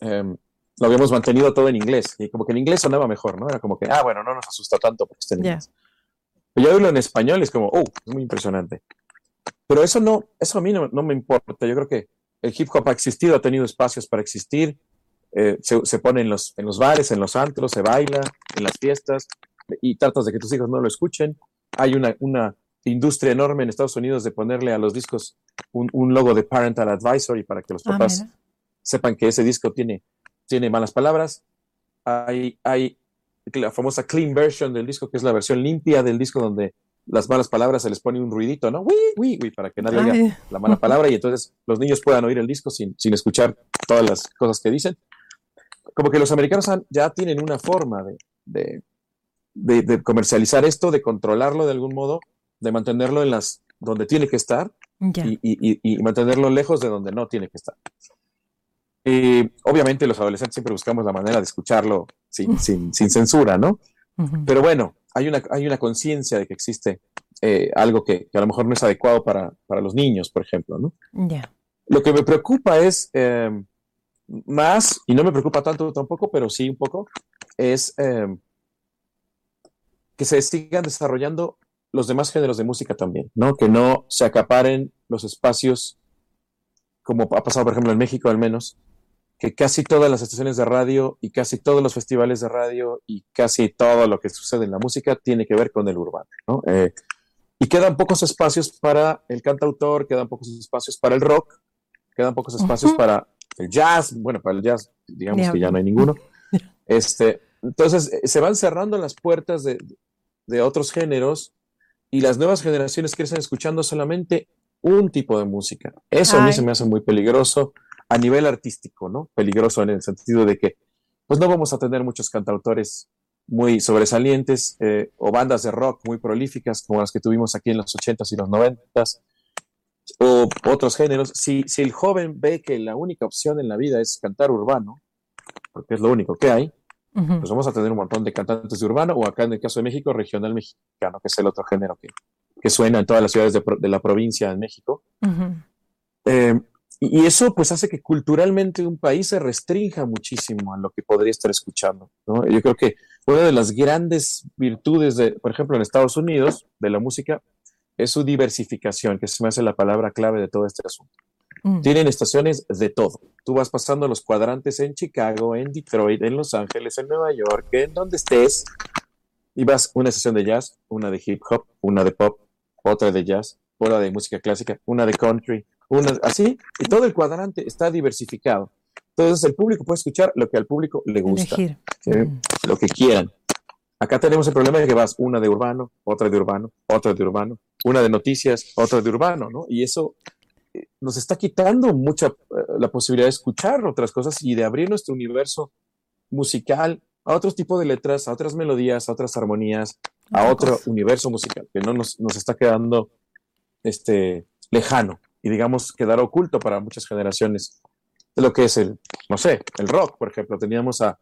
Um, lo habíamos mantenido todo en inglés. Y como que en inglés sonaba mejor, ¿no? Era como que, ah, bueno, no nos asusta tanto porque está en inglés. Pero yo oírlo en español es como, oh, es muy impresionante. Pero eso no, eso a mí no, me importa. Yo creo que el hip hop ha existido, ha tenido espacios para existir. Eh, se, pone en los, en los bares, en los antros, se baila, en las fiestas, y tratas de que tus hijos no lo escuchen. Hay una, una industria enorme en Estados Unidos de ponerle a los discos un, logo de Parental Advisory para que los ah, papás sepan que ese disco tiene tiene malas palabras. Hay, hay la famosa clean version del disco, que es la versión limpia del disco donde las malas palabras se les pone un ruidito, ¿no? Uy, uy, para que nadie oiga la mala palabra y entonces los niños puedan oír el disco sin, sin escuchar todas las cosas que dicen. Como que los americanos ya tienen una forma de, de, de, comercializar esto, de controlarlo de algún modo, de mantenerlo en las donde tiene que estar y, y, y, mantenerlo lejos de donde no tiene que estar. Eh, obviamente los adolescentes siempre buscamos la manera de escucharlo sin, sin, sin censura, ¿no? Pero bueno, hay una, hay una conciencia de que existe eh, algo que, a lo mejor no es adecuado para, para los niños, por ejemplo, ¿no? Lo que me preocupa es em, más, y no me preocupa tanto tampoco, pero sí un poco, es em, que se sigan desarrollando los demás géneros de música también, ¿no? Que no se acaparen los espacios, como ha pasado, por ejemplo, en México al menos, que casi todas las estaciones de radio y casi todos los festivales de radio y casi todo lo que sucede en la música tiene que ver con el urbano, ¿no? Eh, y quedan pocos espacios para el cantautor, quedan pocos espacios para el rock, quedan pocos espacios para el jazz, bueno, para el jazz digamos que ya no hay ninguno. Este, entonces eh, se van cerrando las puertas de, de otros géneros y las nuevas generaciones crecen escuchando solamente un tipo de música. Eso a mí se me hace muy peligroso a nivel artístico, ¿no? Peligroso en el sentido de que, pues no vamos a tener muchos cantautores muy sobresalientes eh, o bandas de rock muy prolíficas como las que tuvimos aquí en los 80s y los 90s o otros géneros. Si, si el joven ve que la única opción en la vida es cantar urbano, porque es lo único que hay, pues vamos a tener un montón de cantantes de urbano o acá en el caso de México, regional mexicano, que es el otro género que, que suena en todas las ciudades de, de la provincia en México. Y eso pues hace que culturalmente un país se restrinja muchísimo a lo que podría estar escuchando. ¿no? Yo creo que una de las grandes virtudes, de, por ejemplo, en Estados Unidos, de la música, es su diversificación, que se me hace la palabra clave de todo este asunto. Mm. Tienen estaciones de todo. Tú vas pasando los cuadrantes en Chicago, en Detroit, en Los Ángeles, en Nueva York, en donde estés, y vas una sesión de jazz, una de hip hop, una de pop, otra de jazz, otra de música clásica, una de country, así, y todo el cuadrante está diversificado. Entonces el público puede escuchar lo que al público le gusta, lo que quieran. Acá tenemos el problema de que vas una de urbano, otra de urbano, otra de urbano, una de noticias, otra de urbano, ¿no? Y eso eh, nos está quitando mucha eh, la posibilidad de escuchar otras cosas y de abrir nuestro universo musical a otros tipos de letras, a otras melodías, a otras armonías, a otro universo musical que no nos, nos está quedando este, lejano y digamos quedar oculto para muchas generaciones de lo que es el, no sé, el rock, por ejemplo. Teníamos a,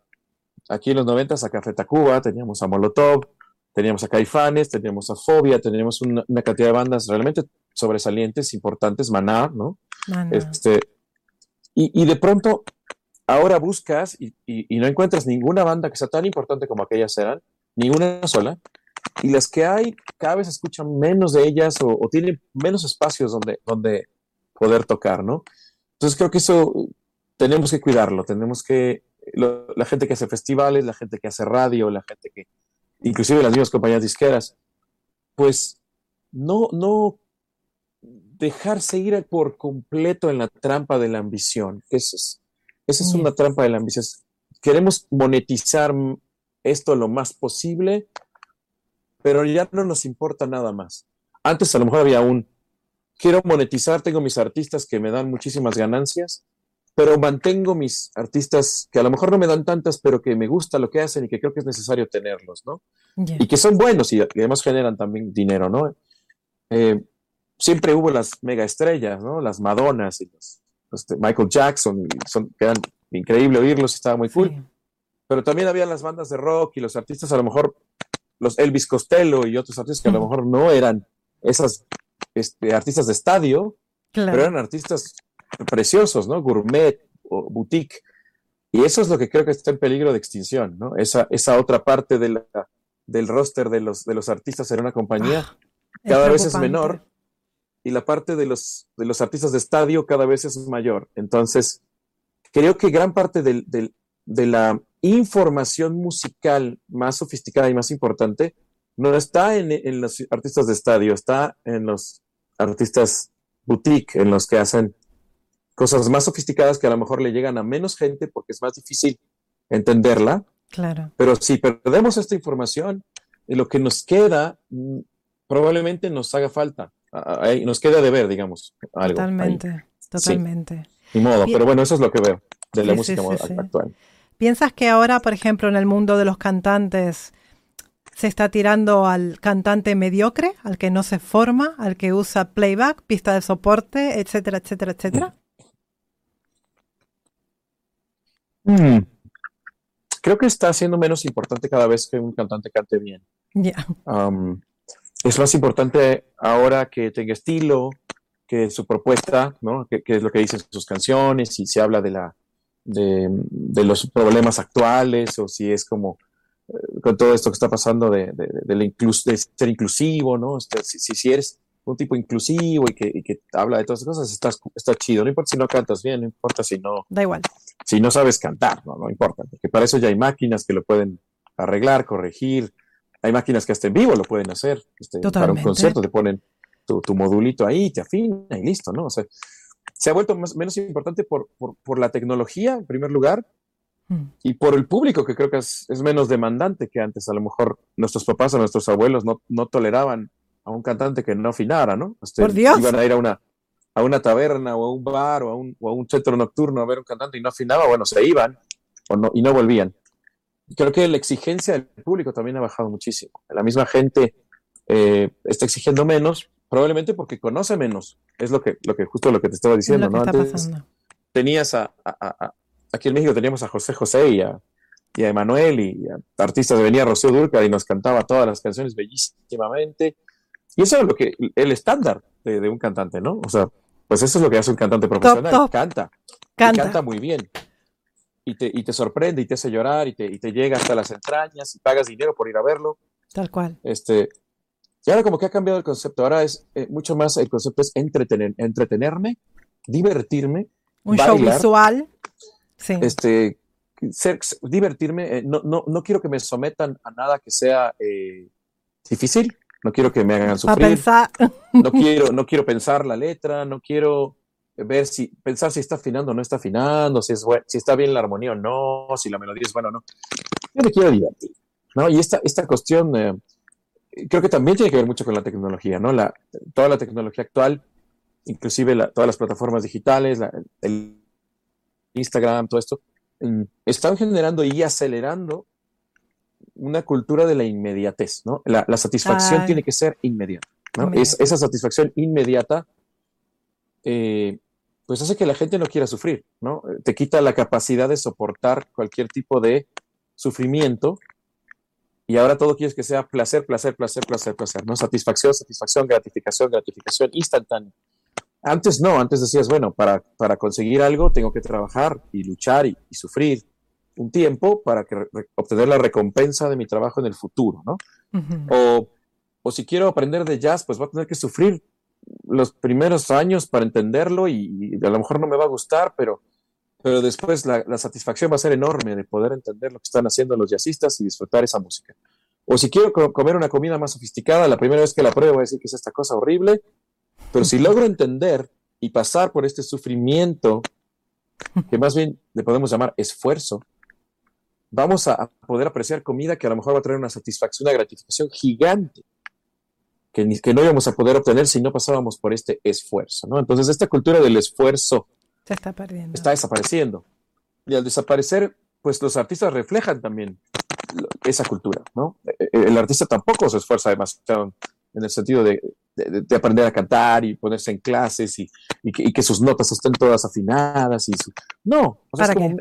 aquí en los noventas a Café Tacuba, teníamos a Molotov, teníamos a Caifanes, teníamos a Fobia, teníamos una, cantidad de bandas realmente sobresalientes, importantes, Maná, ¿no? Este, y, de pronto, ahora buscas y, no encuentras ninguna banda que sea tan importante como aquellas eran, ninguna sola, y las que hay cada vez escuchan menos de ellas o, o tienen menos espacios donde, donde poder tocar, ¿no? Entonces creo que eso tenemos que cuidarlo, tenemos que, la gente que hace festivales, la gente que hace radio, la gente que, inclusive las mismas compañías disqueras, pues no, no dejarse ir por completo en la trampa de la ambición. Esa es, esa es una trampa de la ambición. Queremos monetizar esto lo más posible, pero ya no nos importa nada más. Antes a lo mejor había un, quiero monetizar, tengo mis artistas que me dan muchísimas ganancias, pero mantengo mis artistas que a lo mejor no me dan tantas, pero que me gusta lo que hacen y que creo que es necesario tenerlos, ¿no? Y que son buenos y, además generan también dinero, ¿no? Eh, siempre hubo las mega estrellas, ¿no? Las Madonas y los, este, Michael Jackson, son, que eran increíble oírlos, estaba muy cool. Pero también había las bandas de rock y los artistas, a lo mejor, los Elvis Costello y otros artistas que a lo mejor no eran esas este, artistas de estadio, pero eran artistas preciosos, ¿no? Gourmet o boutique. Y eso es lo que creo que está en peligro de extinción, ¿no? Esa, esa otra parte de del roster de los, de los artistas en una compañía ah, cada vez es menor y la parte de los, de los artistas de estadio cada vez es mayor. Entonces, creo que gran parte de la información musical más sofisticada y más importante no está en, en, los artistas de estadio, está en los artistas boutique, en los que hacen cosas más sofisticadas que a lo mejor le llegan a menos gente porque es más difícil entenderla. Claro. Pero si perdemos esta información, lo que nos queda mm, probablemente nos haga falta. Nos queda de ver, digamos, algo. Totalmente, totalmente. Ni modo, pero bueno, eso es lo que veo de la música actual. ¿Piensas que ahora, por ejemplo, en el mundo de los cantantes, se está tirando al cantante mediocre, al que no se forma, al que usa playback, pista de soporte, etcétera, etcétera, etcétera? Hmm. Creo que está siendo menos importante cada vez que un cantante cante bien. Um, es más importante ahora que tenga estilo, que su propuesta, ¿no? Que, es lo que dicen sus canciones, si se habla de la de, los problemas actuales o si es como con todo esto que está pasando de, de, ser inclusivo, ¿no? Este, si, si, eres un tipo inclusivo y que, habla de todas esas cosas, está, está chido. No importa si no cantas bien, no importa si no. Da igual. Si no sabes cantar, no, no importa. Porque para eso ya hay máquinas que lo pueden arreglar, corregir. Hay máquinas que hasta en vivo lo pueden hacer. Este, para un concierto te ponen tu, tu, modulito ahí, te afina y listo, ¿no? O sea, se ha vuelto más, menos importante por, por, por la tecnología, en primer lugar, mm. y por el público, que creo que es, es, menos demandante que antes. A lo mejor nuestros papás o nuestros abuelos no, no toleraban a un cantante que no afinara, ¿no? Este, Por Dios. Iban a ir a una, a una taberna o a un bar o a un, o a un centro nocturno a ver un cantante y no afinaba, bueno, se iban o no, y no volvían. Creo que la exigencia del público también ha bajado muchísimo. La misma gente eh, está exigiendo menos, probablemente porque conoce menos. Es lo que, lo que justo lo que te estaba diciendo, ¿no? Antes tenías a, aquí en México teníamos a José José y a, y a Emanuel y a artistas de venía Rocío Durca y nos cantaba todas las canciones bellísimamente y eso es lo que, el estándar de, un cantante, ¿no? O sea, pues eso es lo que hace un cantante profesional. Canta. Canta. canta muy bien. Y te, y te sorprende y te hace llorar y te, y te llega hasta las entrañas y pagas dinero por ir a verlo. Tal cual. Este, y ahora como que ha cambiado el concepto. Ahora es eh, mucho más, el concepto es entretener, entretenerme, divertirme. Un show visual. Sí. Este, divertirme, eh, no, no, no, quiero que me sometan a nada que sea eh, difícil, no quiero que me hagan sufrir. pensar. No quiero, no quiero pensar la letra, no quiero ver si, pensar si está afinando o no está afinando, si, es si está bien la armonía o no, si la melodía es buena o no. Yo me quiero divertir, ¿no? Y esta, esta cuestión eh, creo que también tiene que ver mucho con la tecnología, ¿no? La, toda la tecnología actual, inclusive todas las plataformas digitales, el Instagram, todo esto, mm, están generando y acelerando una cultura de la inmediatez, ¿no? La, satisfacción tiene que ser inmediata, ¿no? Es, esa satisfacción inmediata, eh, pues hace que la gente no quiera sufrir, ¿no? Te quita la capacidad de soportar cualquier tipo de sufrimiento y ahora todo quieres que sea placer, placer, placer, placer, placer, ¿no? Satisfacción, satisfacción, gratificación, gratificación instantánea. Antes no, antes decías, bueno, para, para conseguir algo tengo que trabajar y luchar y, sufrir un tiempo para que obtener la recompensa de mi trabajo en el futuro, ¿no? o, o, si quiero aprender de jazz, pues voy a tener que sufrir los primeros años para entenderlo y, a lo mejor no me va a gustar, pero, pero después la, la, satisfacción va a ser enorme de poder entender lo que están haciendo los jazzistas y disfrutar esa música. O si quiero comer una comida más sofisticada, la primera vez que la pruebo voy a decir que es esta cosa horrible, pero si logro entender y pasar por este sufrimiento, que más bien le podemos llamar esfuerzo, vamos a poder apreciar comida que a lo mejor va a traer una satisfacción, una gratificación gigante, que, que no íbamos a poder obtener si no pasábamos por este esfuerzo. ¿no? Entonces, esta cultura del esfuerzo está, está desapareciendo. Y al desaparecer, pues los artistas reflejan también esa cultura. ¿no? E, e, el artista tampoco se esfuerza demasiado en el sentido de, de, aprender a cantar y ponerse en clases y, y, que, sus notas estén todas afinadas. Y No, ¿para qué?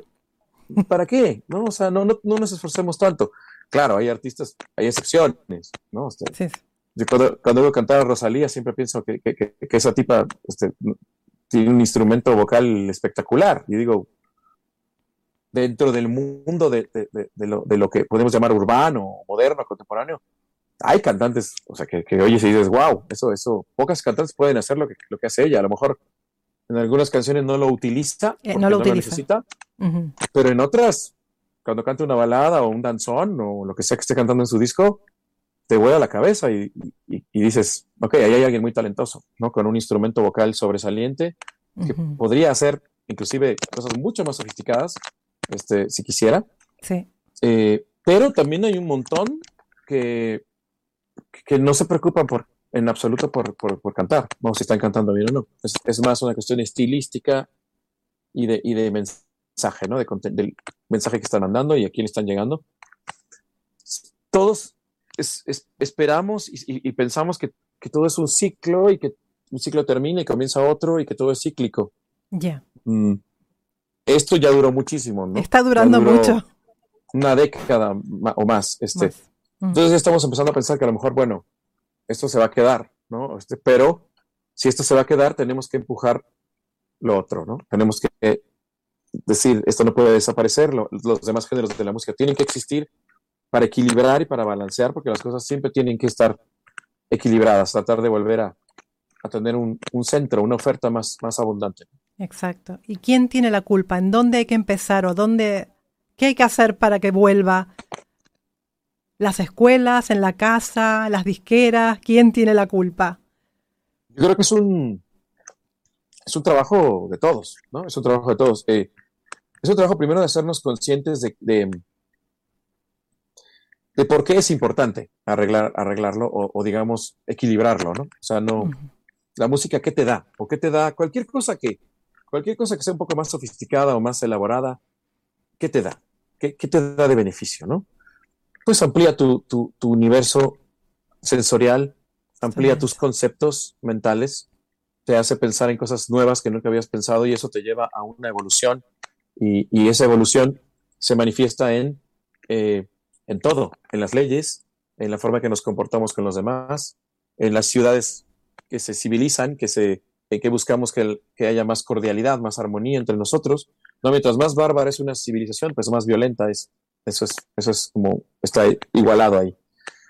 ¿Para qué? No, o sea, no, no, no, nos esforcemos tanto. Claro, hay artistas, hay excepciones, ¿no? Este, yo cuando, cuando veo cantar a Rosalía siempre pienso que, que, que esa tipa este, tiene un instrumento vocal espectacular. Y digo, dentro del mundo de, de, lo, de, lo, que podemos llamar urbano, moderno, contemporáneo, hay cantantes, o sea, que, que oyes y dices, wow, eso, eso, pocas cantantes pueden hacer lo que, lo que hace ella. A lo mejor en algunas canciones no lo utiliza, eh, no lo, necesita, pero en otras, cuando canta una balada o un danzón o lo que sea que esté cantando en su disco, te vuela la cabeza y, y, dices, ok, ahí hay alguien muy talentoso, ¿no? Con un instrumento vocal sobresaliente que podría hacer inclusive cosas mucho más sofisticadas, este, si quisiera. Sí. Eh, pero también hay un montón que que no se preocupan por, en absoluto por, por, cantar, vamos, si están cantando bien o no. Es, más una cuestión estilística y de, y de mensaje, ¿no? De, del mensaje que están mandando y a quién están llegando. Todos esperamos y, pensamos que, que, todo es un ciclo y que un ciclo termina y comienza otro y que todo es cíclico. Ya. Mm. Esto ya duró muchísimo, ¿no? Está durando mucho. Una década o más. Este, entonces estamos empezando a pensar que a lo mejor, bueno, esto se va a quedar, ¿no? Este, pero si esto se va a quedar, tenemos que empujar lo otro, ¿no? Tenemos que decir, esto no puede desaparecer, los demás géneros de la música tienen que existir para equilibrar y para balancear, porque las cosas siempre tienen que estar equilibradas, tratar de volver a, tener un, un, centro, una oferta más, más abundante. Exacto. ¿Y quién tiene la culpa? ¿En dónde hay que empezar o dónde, qué hay que hacer para que vuelva las escuelas, en la casa, las disqueras, ¿quién tiene la culpa? Yo creo que es un, es un trabajo de todos, ¿no? Es un trabajo de todos. Eh, es un trabajo primero de hacernos conscientes de, de, por qué es importante arreglar, arreglarlo o, digamos, equilibrarlo, ¿no? O sea, no, la música, ¿qué te da? ¿O qué te da? Cualquier cosa que, cualquier cosa que sea un poco más sofisticada o más elaborada, ¿qué te da? ¿Qué, qué te da de beneficio, no? Pues amplía tu, universo sensorial, amplía tus conceptos mentales, te hace pensar en cosas nuevas que nunca habías pensado y eso te lleva a una evolución y, esa evolución se manifiesta en, eh, en todo, en las leyes, en la forma que nos comportamos con los demás, en las ciudades que se civilizan, que, se, que buscamos que, que haya más cordialidad, más armonía entre nosotros. No, mientras más bárbara es una civilización, pues más violenta es. Eso es, eso es como, está igualado ahí.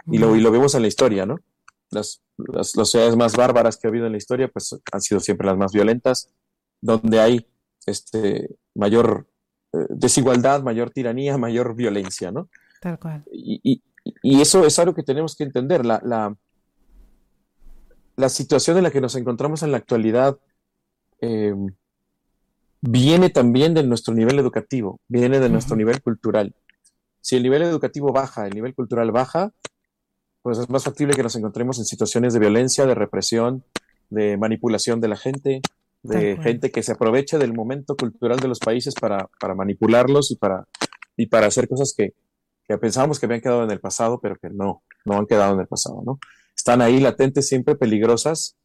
Y lo, y lo vemos en la historia, ¿no? Las, las, ciudades más bárbaras que ha habido en la historia, pues han sido siempre las más violentas, donde hay este, mayor desigualdad, mayor tiranía, mayor violencia, ¿no? Tal cual. Y, eso es algo que tenemos que entender. La, la, la, situación en la que nos encontramos en la actualidad eh, viene también de nuestro nivel educativo, viene de nuestro nivel cultural. Si el nivel educativo baja, el nivel cultural baja, pues es más factible que nos encontremos en situaciones de violencia, de represión, de manipulación de la gente, de gente que se aprovecha del momento cultural de los países para, para manipularlos y para, y para hacer cosas que, que, pensábamos que habían quedado en el pasado, pero que no, no han quedado en el pasado, ¿no? Están ahí latentes, siempre peligrosas,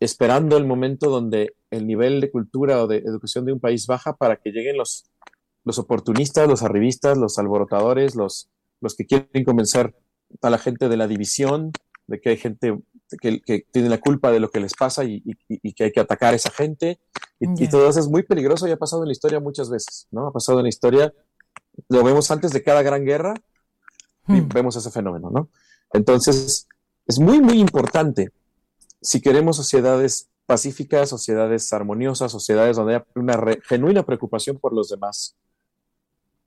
esperando el momento donde el nivel de cultura o de educación de un país baja para que lleguen los, los oportunistas, los arribistas, los alborotadores, los, los que quieren convencer a la gente de la división, de que hay gente que, tiene la culpa de lo que les pasa y, que hay que atacar a esa gente. Y, todo eso es muy peligroso y ha pasado en la historia muchas veces, ¿no? Ha pasado en la historia, lo vemos antes de cada gran guerra, hmm. vemos ese fenómeno, ¿no? Entonces, es muy, muy importante si queremos sociedades pacíficas, sociedades armoniosas, sociedades donde haya una genuina preocupación por los demás,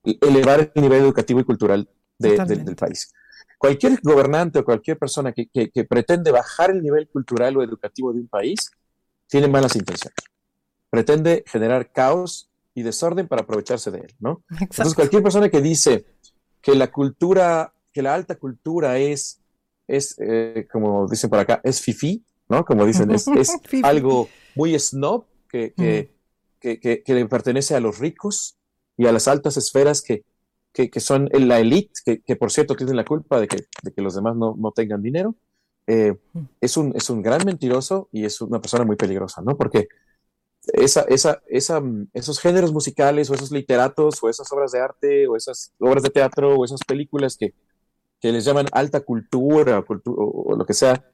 elevar el nivel educativo y cultural del país. Cualquier gobernante o cualquier persona que, pretende bajar el nivel cultural o educativo de un país tiene malas intenciones. Pretende generar caos y desorden para aprovecharse de él, ¿no? Entonces, cualquier persona que dice que la cultura, que la alta cultura es, es eh, como dicen por acá, es fifi, ¿no? Como dicen, es, algo muy snob que, que, que, le pertenece a los ricos y a las altas esferas que, que, son la élite, que, por cierto tienen la culpa de que, de que los demás no, no tengan dinero, eh, mm. es, un, es un gran mentiroso y es una persona muy peligrosa, ¿no? Porque esa, esa, esa, mm, esos géneros musicales o esos literatos o esas obras de arte o esas obras de teatro o esas películas que, que les llaman alta cultura o, o, lo que sea,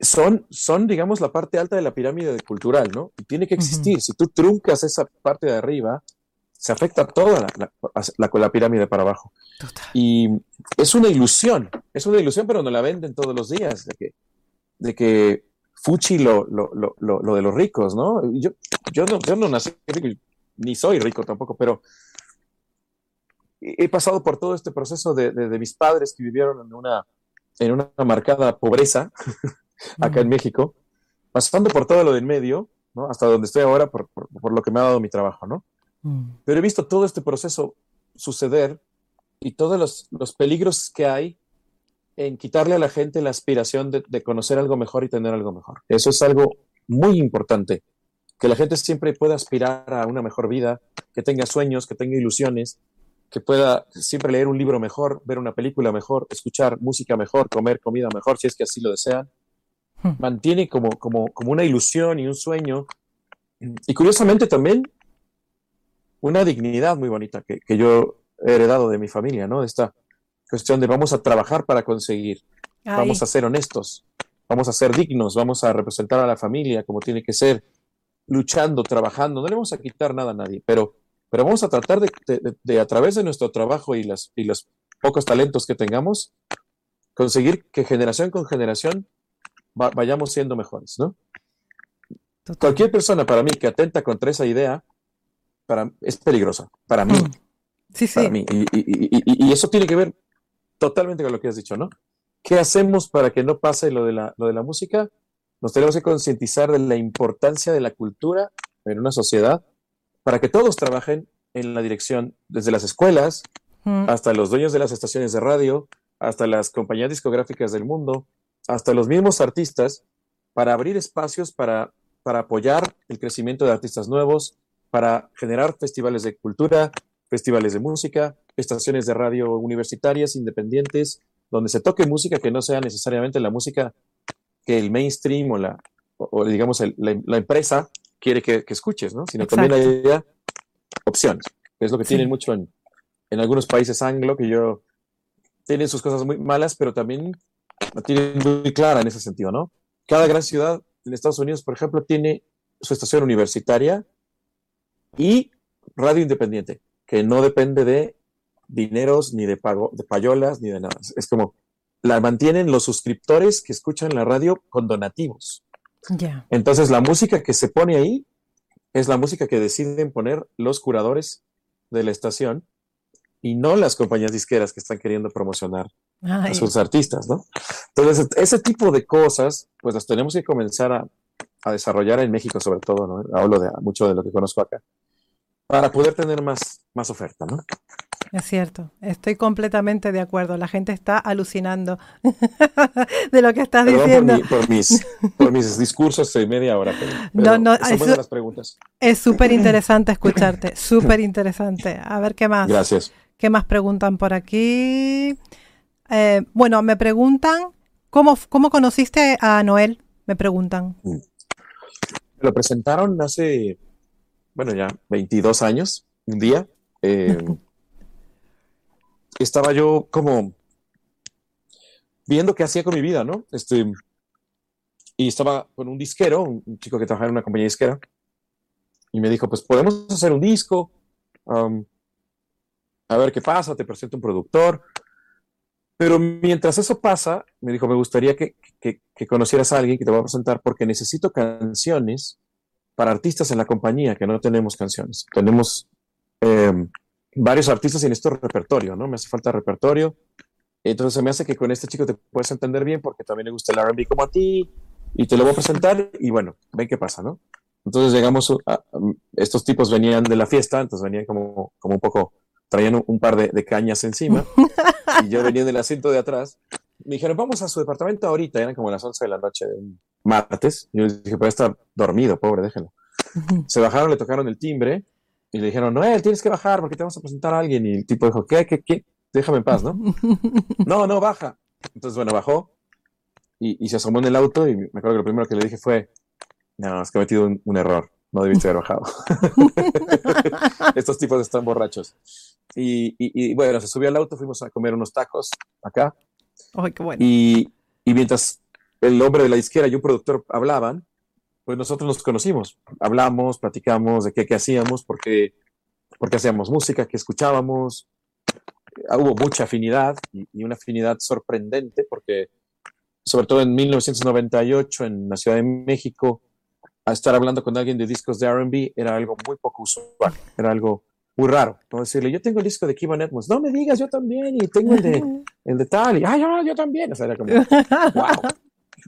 son, son, digamos, la parte alta de la pirámide cultural, ¿no? Y tiene que existir. Si tú truncas esa parte de arriba, se afecta toda la, la, la, pirámide para abajo. Y es una ilusión, es una ilusión, pero no la venden todos los días, de que, de que Fuchi lo, lo, lo, lo de los ricos, ¿no? Yo, yo no, yo no nací rico, ni soy rico tampoco, pero he pasado por todo este proceso de, de, mis padres que vivieron en una, en una marcada pobreza acá en México, pasando por todo lo del medio, ¿no? Hasta donde estoy ahora por, por, por lo que me ha dado mi trabajo, ¿no? Mm. Pero he visto todo este proceso suceder y todos los, los, peligros que hay en quitarle a la gente la aspiración de, de, conocer algo mejor y tener algo mejor. Eso es algo muy importante, que la gente siempre pueda aspirar a una mejor vida, que tenga sueños, que tenga ilusiones, que pueda siempre leer un libro mejor, ver una película mejor, escuchar música mejor, comer comida mejor, si es que así lo desean. Hmm. Mantiene como, como, como una ilusión y un sueño. Y curiosamente también una dignidad muy bonita que, yo he heredado de mi familia, ¿no? Esta cuestión de vamos a trabajar para conseguir, vamos a ser honestos, vamos a ser dignos, vamos a representar a la familia como tiene que ser, luchando, trabajando, no le vamos a quitar nada a nadie, pero, pero vamos a tratar de, a través de nuestro trabajo y, las, y los pocos talentos que tengamos, conseguir que generación con generación vayamos siendo mejores, ¿no? Cualquier persona para mí que atenta contra esa idea, es peligrosa, para mí. Mm. Sí, sí. Para mí. Y, eso tiene que ver totalmente con lo que has dicho, ¿no? ¿Qué hacemos para que no pase lo de la, lo de la música? Nos tenemos que concientizar de la importancia de la cultura en una sociedad para que todos trabajen en la dirección, desde las escuelas mm. hasta los dueños de las estaciones de radio, hasta las compañías discográficas del mundo, hasta los mismos artistas, para abrir espacios para, para apoyar el crecimiento de artistas nuevos, para generar festivales de cultura, festivales de música, estaciones de radio universitarias independientes, donde se toque música que no sea necesariamente la música que el mainstream o la, o, digamos, la, empresa quiere que, escuches, ¿no? Sino también hay opciones. Es lo que tienen mucho en, en algunos países anglo, que yo, tienen sus cosas muy malas, pero también la tienen muy clara en ese sentido, ¿no? Cada gran ciudad en Estados Unidos, por ejemplo, tiene su estación universitaria y radio independiente, que no depende de dineros, ni de, pago, de payolas, ni de nada. Es como la mantienen los suscriptores que escuchan la radio con donativos. Entonces la música que se pone ahí es la música que deciden poner los curadores de la estación y no las compañías disqueras que están queriendo promocionar a sus artistas, ¿no? Entonces, ese tipo de cosas, pues las tenemos que comenzar a, a desarrollar en México sobre todo, ¿no? Hablo de mucho de lo que conozco acá, para poder tener más, más oferta, ¿no? Es cierto, estoy completamente de acuerdo. La gente está alucinando de lo que estás diciendo. Por, mis, por, mis, discursos de media hora. no, no, son las preguntas. Es súper interesante escucharte, súper interesante. A ver qué más. Gracias. ¿Qué más preguntan por aquí? Eh, bueno, me preguntan, ¿cómo, ¿cómo conociste a Noel? Me preguntan. Mm. Me lo presentaron hace, bueno, ya 22 años, un día. Eh, estaba yo como viendo qué hacía con mi vida, ¿no? Este, y estaba con un disquero, un, chico que trabajaba en una compañía disquera, y me dijo, pues podemos hacer un disco, a ver qué pasa, te presento un productor. Pero mientras eso pasa, me dijo, me gustaría que, que, conocieras a alguien que te va a presentar porque necesito canciones para artistas en la compañía que no tenemos canciones. Tenemos em, varios artistas en este repertorio, ¿no? Me hace falta repertorio. Entonces se me hace que con este chico te puedes entender bien porque también le gusta el RB como a ti y te lo voy a presentar y bueno, ven qué pasa, ¿no? Entonces llegamos, a, estos tipos venían de la fiesta, entonces venían como, como un poco, traían un, par de, cañas encima y yo venía del asiento de atrás. Me dijeron, vamos a su departamento ahorita, eran como las 11 de la noche de un martes. Yo les dije, pues está dormido, pobre, déjenlo. Se bajaron, le tocaron el timbre y le dijeron, Noel, tienes que bajar porque te vamos a presentar a alguien. Y el tipo dijo, ¿qué, qué, qué? Déjame en paz, ¿no? no, no, baja. Entonces, bueno, bajó y, se asomó en el auto y me acuerdo que lo primero que le dije fue, no, es que he metido un, error. No debiste haber bajado. Estos tipos están borrachos. Y, y, bueno, se subió al auto, fuimos a comer unos tacos acá. Qué. Y, y mientras el hombre de la izquierda y un productor hablaban, pues nosotros nos conocimos, hablamos, platicamos de qué, qué hacíamos, porque, porque hacíamos música, qué escuchábamos. Ah, hubo mucha afinidad y, una afinidad sorprendente, porque sobre todo en 1998 en la Ciudad de México, a estar hablando con alguien de discos de RB era algo muy poco usual, era algo muy raro. No decirle, yo tengo el disco de Kiva Edmonds, no me digas, yo también, y tengo el de, el de tal, y ah, yo, yo también. O sea, era como, wow.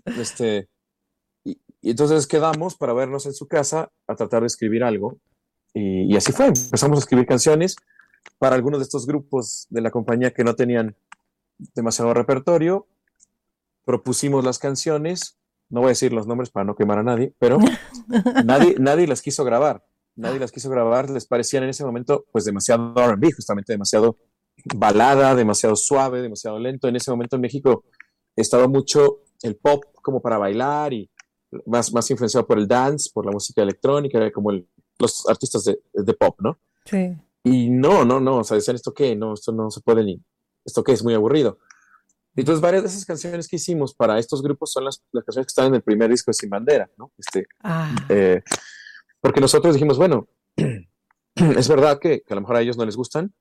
Este, y entonces quedamos para vernos en su casa a tratar de escribir algo. Y, así fue. Empezamos a escribir canciones para algunos de estos grupos de la compañía que no tenían demasiado repertorio. Propusimos las canciones. No voy a decir los nombres para no quemar a nadie, pero nadie, nadie las quiso grabar. Nadie las quiso grabar. Les parecían en ese momento pues demasiado RB, justamente demasiado balada, demasiado suave, demasiado lento. En ese momento en México estaba mucho el pop como para bailar y más, más influenciado por el dance, por la música electrónica, como los artistas de, de, pop, ¿no? Sí. Y no, no, no, o sea, decían esto qué, no, esto no se puede ni, esto qué, es muy aburrido. Entonces, varias de esas canciones que hicimos para estos grupos son las, las canciones que están en el primer disco de Sin Bandera, ¿no? Este, ah. eh, porque nosotros dijimos, bueno, es verdad que, que, a lo mejor a ellos no les gustan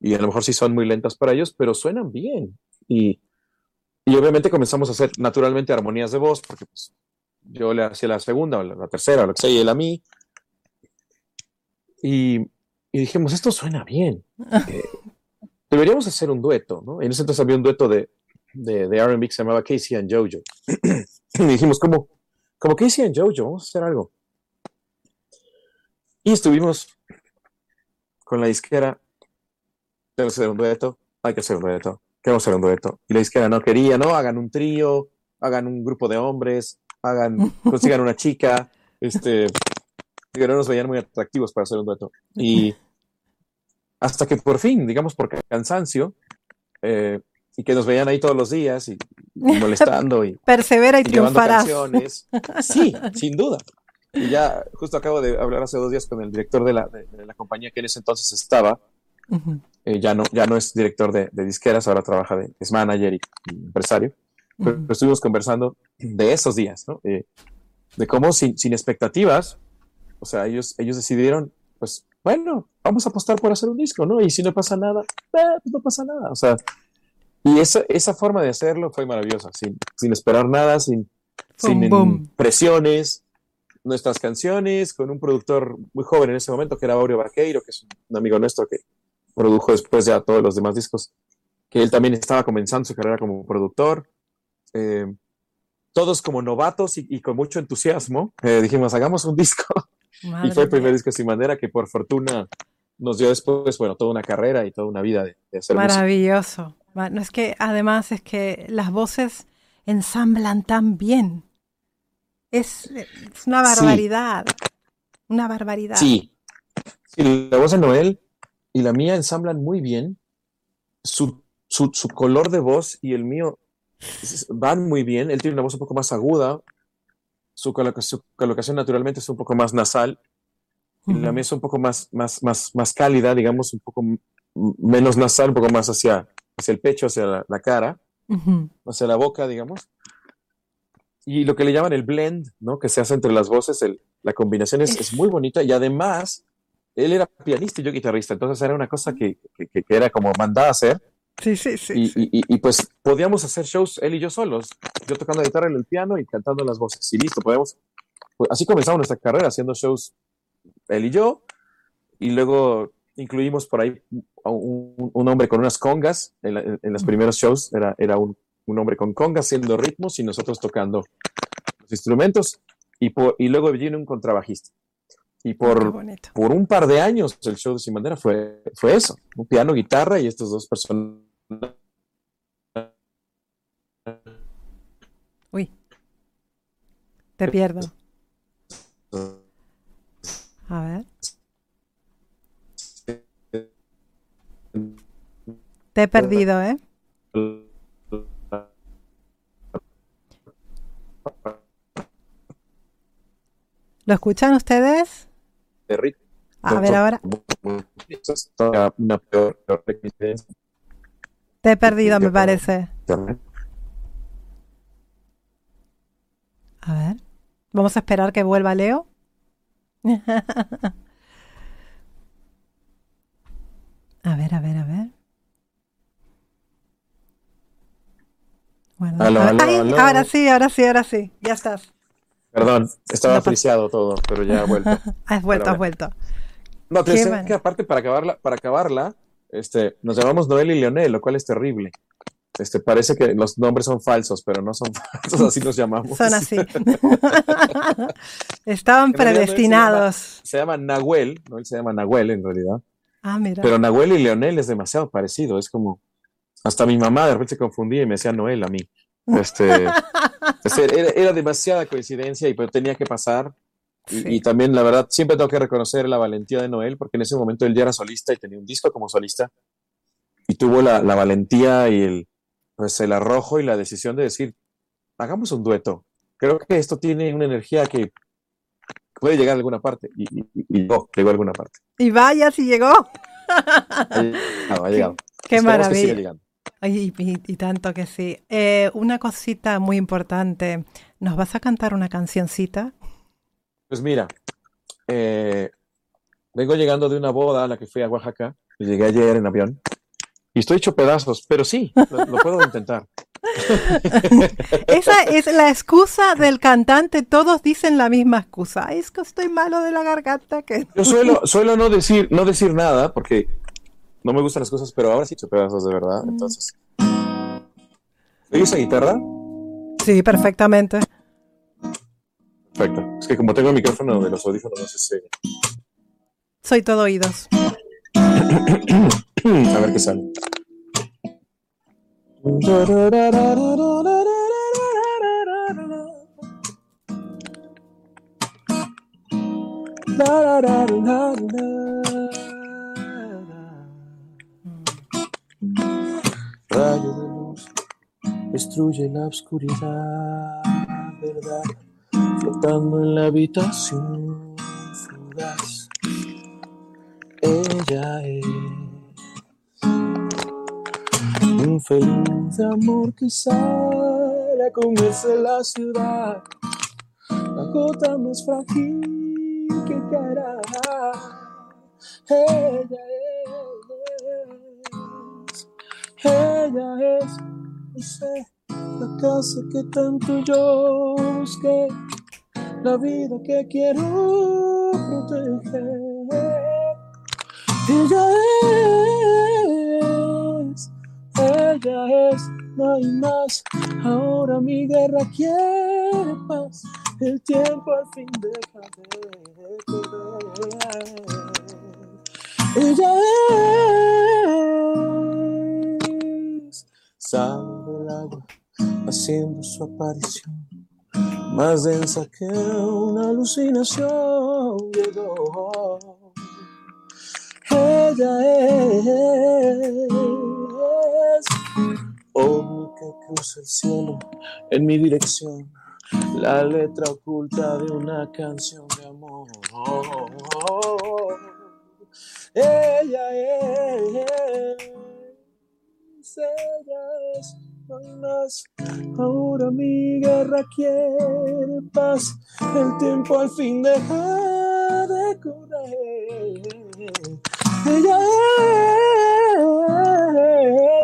y a lo mejor sí son muy lentas para ellos, pero suenan bien. Y, y obviamente comenzamos a hacer naturalmente armonías de voz, porque pues, yo le hacía la segunda o la, tercera o lo que sea, y él a mí. Y, dijimos, esto suena bien. Eh, deberíamos hacer un dueto, ¿no? En ese entonces había un dueto de, de, de RB que se llamaba Casey and Jojo. y dijimos, como, como Casey and Jojo, vamos a hacer algo. Y estuvimos con la disquera, que hacer un dueto, hay que hacer un dueto, queremos hacer un dueto. Y la disquera no quería, no, hagan un trío, hagan un grupo de hombres, hagan, consigan una chica, este, que no nos veían muy atractivos para hacer un dueto. Y hasta que por fin, digamos por cansancio, eh, y que nos veían ahí todos los días y, molestando y persevera y, triunfarás. Sí, sin duda. Y ya justo acabo de hablar hace dos días con el director de la, de, la compañía que en ese entonces estaba. Eh, ya, no, ya no es director de, disqueras, ahora trabaja de, es manager y empresario pero estuvimos conversando de esos días, ¿no? de cómo sin, sin, expectativas, o sea, ellos, ellos decidieron, pues, bueno, vamos a apostar por hacer un disco, ¿no? Y si no pasa nada, eh, pues no pasa nada, o sea, y esa, esa forma de hacerlo fue maravillosa, sin, sin esperar nada, sin, sin presiones, nuestras canciones con un productor muy joven en ese momento, que era Aureo Vaqueiro, que es un amigo nuestro que produjo después ya todos los demás discos, que él también estaba comenzando su carrera como productor. Eh, todos como novatos y, con mucho entusiasmo, eh, dijimos, hagamos un disco. y fue el primer disco sin bandera que por fortuna nos dio después, bueno, toda una carrera y toda una vida de, de hacer Maravilloso. No es que además es que las voces ensamblan tan bien. Es, una barbaridad. Una barbaridad. Sí. sí. La voz de Noel y la mía ensamblan muy bien. Su, su, su color de voz y el mío van muy bien. Él tiene una voz un poco más aguda. Su, colocación naturalmente es un poco más nasal. Y la mía es un poco más, más, más, más cálida, digamos, un poco menos nasal, un poco más hacia, hacia el pecho, hacia la, cara, hacia la boca, digamos. Y lo que le llaman el blend, ¿no? Que se hace entre las voces, la combinación es, es, muy bonita y además él era pianista y yo guitarrista, entonces era una cosa que, que, que era como mandada a hacer Sí, sí, sí y, Y, pues podíamos hacer shows él y yo solos, yo tocando la guitarra en el piano y cantando las voces. Y listo, podemos. Pues, así comenzamos nuestra carrera, haciendo shows él y yo. Y luego incluimos por ahí un, un hombre con unas congas. En, los primeros shows era, era un, un, hombre con congas haciendo ritmos y nosotros tocando los instrumentos. Y, y luego vino un contrabajista. Y por, por un par de años el show de Sin Bandera fue, fue eso, un piano, guitarra y estas dos personas. Uy, te pierdo. A ver. Te he perdido, ¿eh? ¿Lo escuchan ustedes? A ver ahora. Te he perdido, me parece. A ver. Vamos a esperar que vuelva Leo. a ver, a ver, a ver. Bueno, ahora sí, ahora sí, ahora sí. Ya estás. Perdón, estaba apreciado todo, pero ya ha vuelto. has vuelto, has vuelto. No, te decía que aparte para acabarla, para acabarla, este, nos llamamos Noel y Leonel, lo cual es terrible. Este, parece que los nombres son falsos, pero no son falsos, así nos llamamos. Son así. Estaban predestinados. Se llama, Nahuel, Noel se llama Nahuel en realidad. Ah, mira. Pero Nahuel y Leonel es demasiado parecido, es como, hasta mi mamá de repente se confundía y me decía Noel a mí. Este, era, demasiada coincidencia y pues tenía que pasar. Y, también, la verdad, siempre tengo que reconocer la valentía de Noel, porque en ese momento él ya era solista y tenía un disco como solista. Y tuvo la, valentía y el, pues, el arrojo y la decisión de decir, hagamos un dueto. Creo que esto tiene una energía que puede llegar a alguna parte. Y, llegó, llegó a alguna parte. Y vaya si llegó. Ha llegado, Qué maravilla. Y, y, tanto que sí. Eh, una cosita muy importante. ¿Nos vas a cantar una cancioncita? Pues mira, eh, vengo llegando de una boda a la que fui a Oaxaca. Llegué ayer en avión. Y estoy hecho pedazos, pero sí, lo, puedo intentar. Esa es la excusa del cantante. Todos dicen la misma excusa. Es que estoy malo de la garganta. Que... Yo suelo, suelo no, decir, no decir nada porque no me gustan las cosas, pero ahora sí he pedazos de verdad. Entonces. ¿Oyes esa guitarra? Sí, perfectamente. Perfecto. Es que como tengo el micrófono de los audífonos, no sé si. Soy todo oídos. A ver qué sale. Rayo de luz destruye la oscuridad, verdad, flotando en la habitación fugaz. Ella es un feliz amor que sale a comerse la ciudad, la gota más frágil que caerá. Ella ella es, no sé, la casa que tanto yo busqué. la vida que quiero proteger. Ella es, ella es, no hay más. Ahora mi guerra quiere paz. El tiempo al fin deja de correr. Ella es, sal del agua, haciendo su aparición más densa que una alucinación. Ella es hombre que cruza el cielo en mi dirección, la letra oculta de una canción de amor. Ella es, ella es no hay más. Ahora mi guerra quiere paz. El tiempo al fin deja de correr. Ella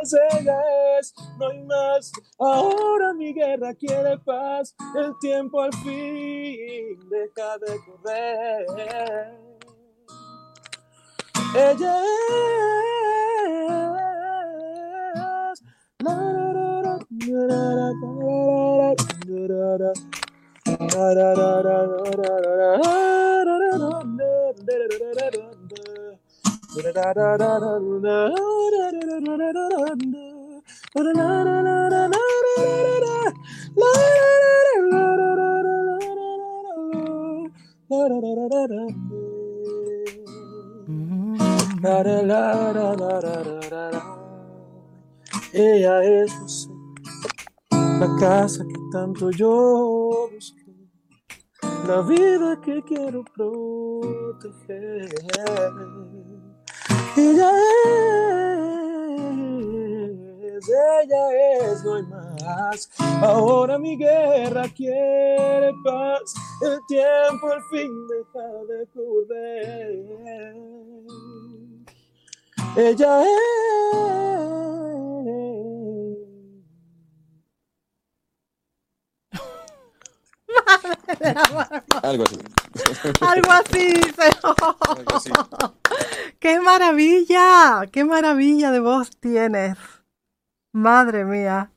es, ella es, no hay más. Ahora mi guerra quiere paz. El tiempo al fin deja de correr. Ella es. Mm-hmm. Ella es la casa que tanto yo busqué, la vida que quiero proteger. Ella es, ella es, no hay más. Ahora mi guerra quiere paz, el tiempo al fin deja de correr. Ella es. Algo así. Algo así. ¡Qué maravilla! ¡Qué maravilla de voz tienes! Madre mía.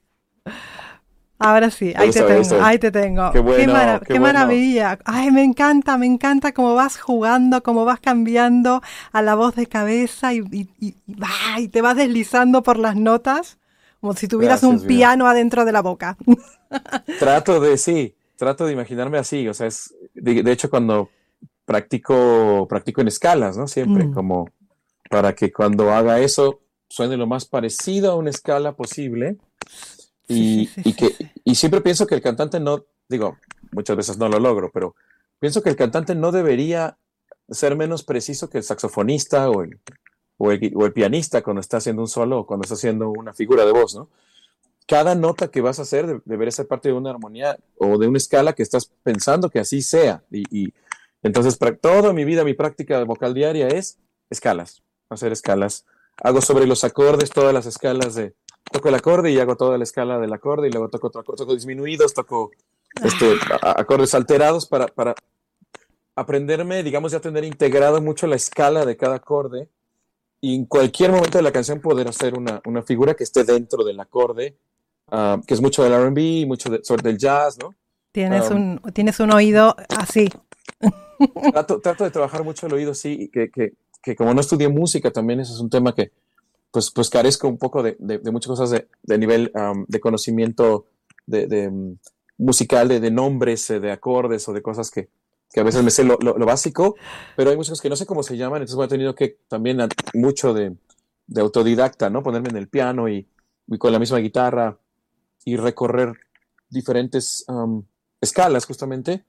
Ahora sí, ahí te, tengo, ahí te tengo. Qué, maravilla. Ay, me encanta, me encanta cómo vas jugando, cómo vas cambiando a la voz de cabeza y, y, te vas deslizando por las notas, como si tuvieras un piano adentro de la boca. Trato de, sí, trato de imaginarme así, o sea, es, de, hecho cuando practico, practico en escalas, ¿no? Siempre, mm. como para que cuando haga eso suene lo más parecido a una escala posible. Y, que, y siempre pienso que el cantante no, digo, muchas veces no lo logro, pero pienso que el cantante no debería ser menos preciso que el saxofonista o el, o el, o el pianista cuando está haciendo un solo o cuando está haciendo una figura de voz, ¿no? Cada nota que vas a hacer debería ser parte de una armonía o de una escala que estás pensando que así sea. Y, entonces, para toda mi vida, mi práctica vocal diaria es escalas, hacer escalas. Hago sobre los acordes todas las escalas de toco el acorde y hago toda la escala del acorde y luego toco otro acorde, toco disminuidos, toco este, acordes alterados para, para aprenderme, digamos, ya tener integrado mucho la escala de cada acorde y en cualquier momento de la canción poder hacer una, una figura que esté dentro del acorde Ah, que es mucho del RB, mucho de, sobre del jazz, ¿no? Tienes, un, tienes un oído así. Trato, trato, de trabajar mucho el oído, sí, que, que, que, como no estudié música también, eso es un tema que pues, pues carezco un poco de, de, muchas cosas de, de nivel de conocimiento de, mm, musical, de, nombres, eh, de acordes o de cosas que, que a veces me sé lo, lo, básico, pero hay muchas que no sé cómo se llaman, entonces he tenido que también mucho de, autodidacta, ¿no? Ponerme en el piano y, y con la misma guitarra y recorrer diferentes escalas justamente,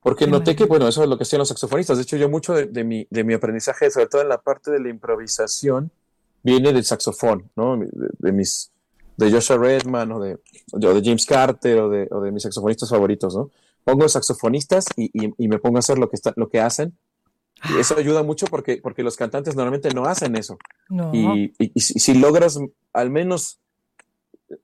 porque noté que, bueno, eso es lo que hacían los saxofonistas. De hecho, yo mucho de, mi, de mi aprendizaje, sobre todo en la parte de la improvisación, viene del saxofón, ¿no? De, mis, de Joshua Redman o de, de James Carter o de, o de mis saxofonistas favoritos, ¿no? Pongo saxofonistas y, y, me pongo a hacer lo que, está, lo que hacen. Y eso ayuda mucho porque, porque los cantantes normalmente no hacen eso. Y, y, si logras al menos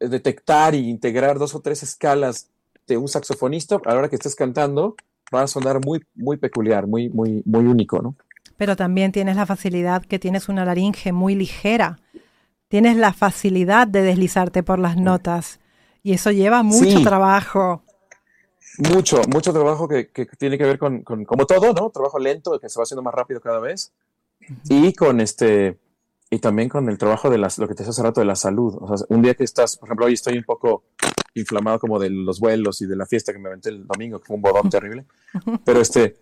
detectar e integrar dos o tres escalas de un saxofonista a la hora que estés cantando, va a sonar muy, muy peculiar, muy, muy, muy único, ¿no? Pero también tienes la facilidad que tienes una laringe muy ligera. Tienes la facilidad de deslizarte por las notas. Y eso lleva mucho trabajo. Mucho, mucho trabajo que, tiene que ver con, como todo, ¿no? Trabajo lento, que se va haciendo más rápido cada vez. Y con este, y también con el trabajo de las, lo que te decía hace rato de la salud. O sea, un día que estás, por ejemplo, hoy estoy un poco inflamado como de los vuelos y de la fiesta que me aventé el domingo, que fue un bodón terrible. Pero este,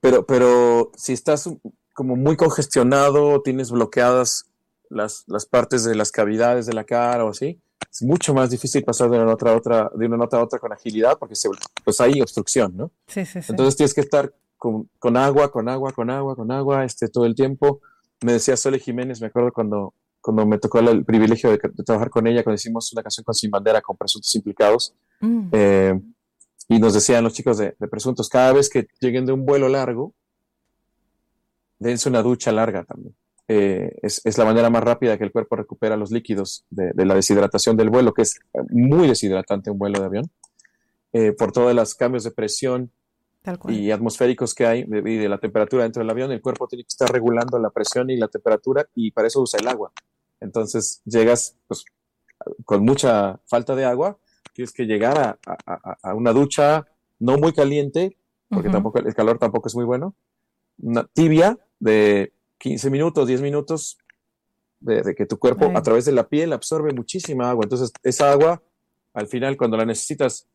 pero, pero si estás como muy congestionado, tienes bloqueadas las, las partes de las cavidades de la cara o así, es mucho más difícil pasar de una nota a otra, de una nota a otra con agilidad porque se, pues hay obstrucción, ¿no? Sí, sí, sí. Entonces tienes que estar con, con, agua, con agua, con agua, con agua, este, todo el tiempo. Me decía Sole Jiménez, me acuerdo cuando, cuando me tocó el, privilegio de, trabajar con ella, cuando hicimos una canción con Sin Bandera con Presuntos Implicados. Mm. Eh, y nos decían los chicos de, de, Presuntos, cada vez que lleguen de un vuelo largo, dense una ducha larga también. Eh, es, es, la manera más rápida que el cuerpo recupera los líquidos de, de, la deshidratación del vuelo, que es muy deshidratante un vuelo de avión, eh, por todos los cambios de presión y atmosféricos que hay y de la temperatura dentro del avión, el cuerpo tiene que estar regulando la presión y la temperatura y para eso usa el agua. Entonces llegas pues, con mucha falta de agua, tienes que llegar a, a, a una ducha no muy caliente, porque tampoco el calor tampoco es muy bueno, una tibia de 15 minutos, 10 minutos de, que tu cuerpo a través de la piel absorbe muchísima agua. Entonces, esa agua, al final, cuando la necesitas,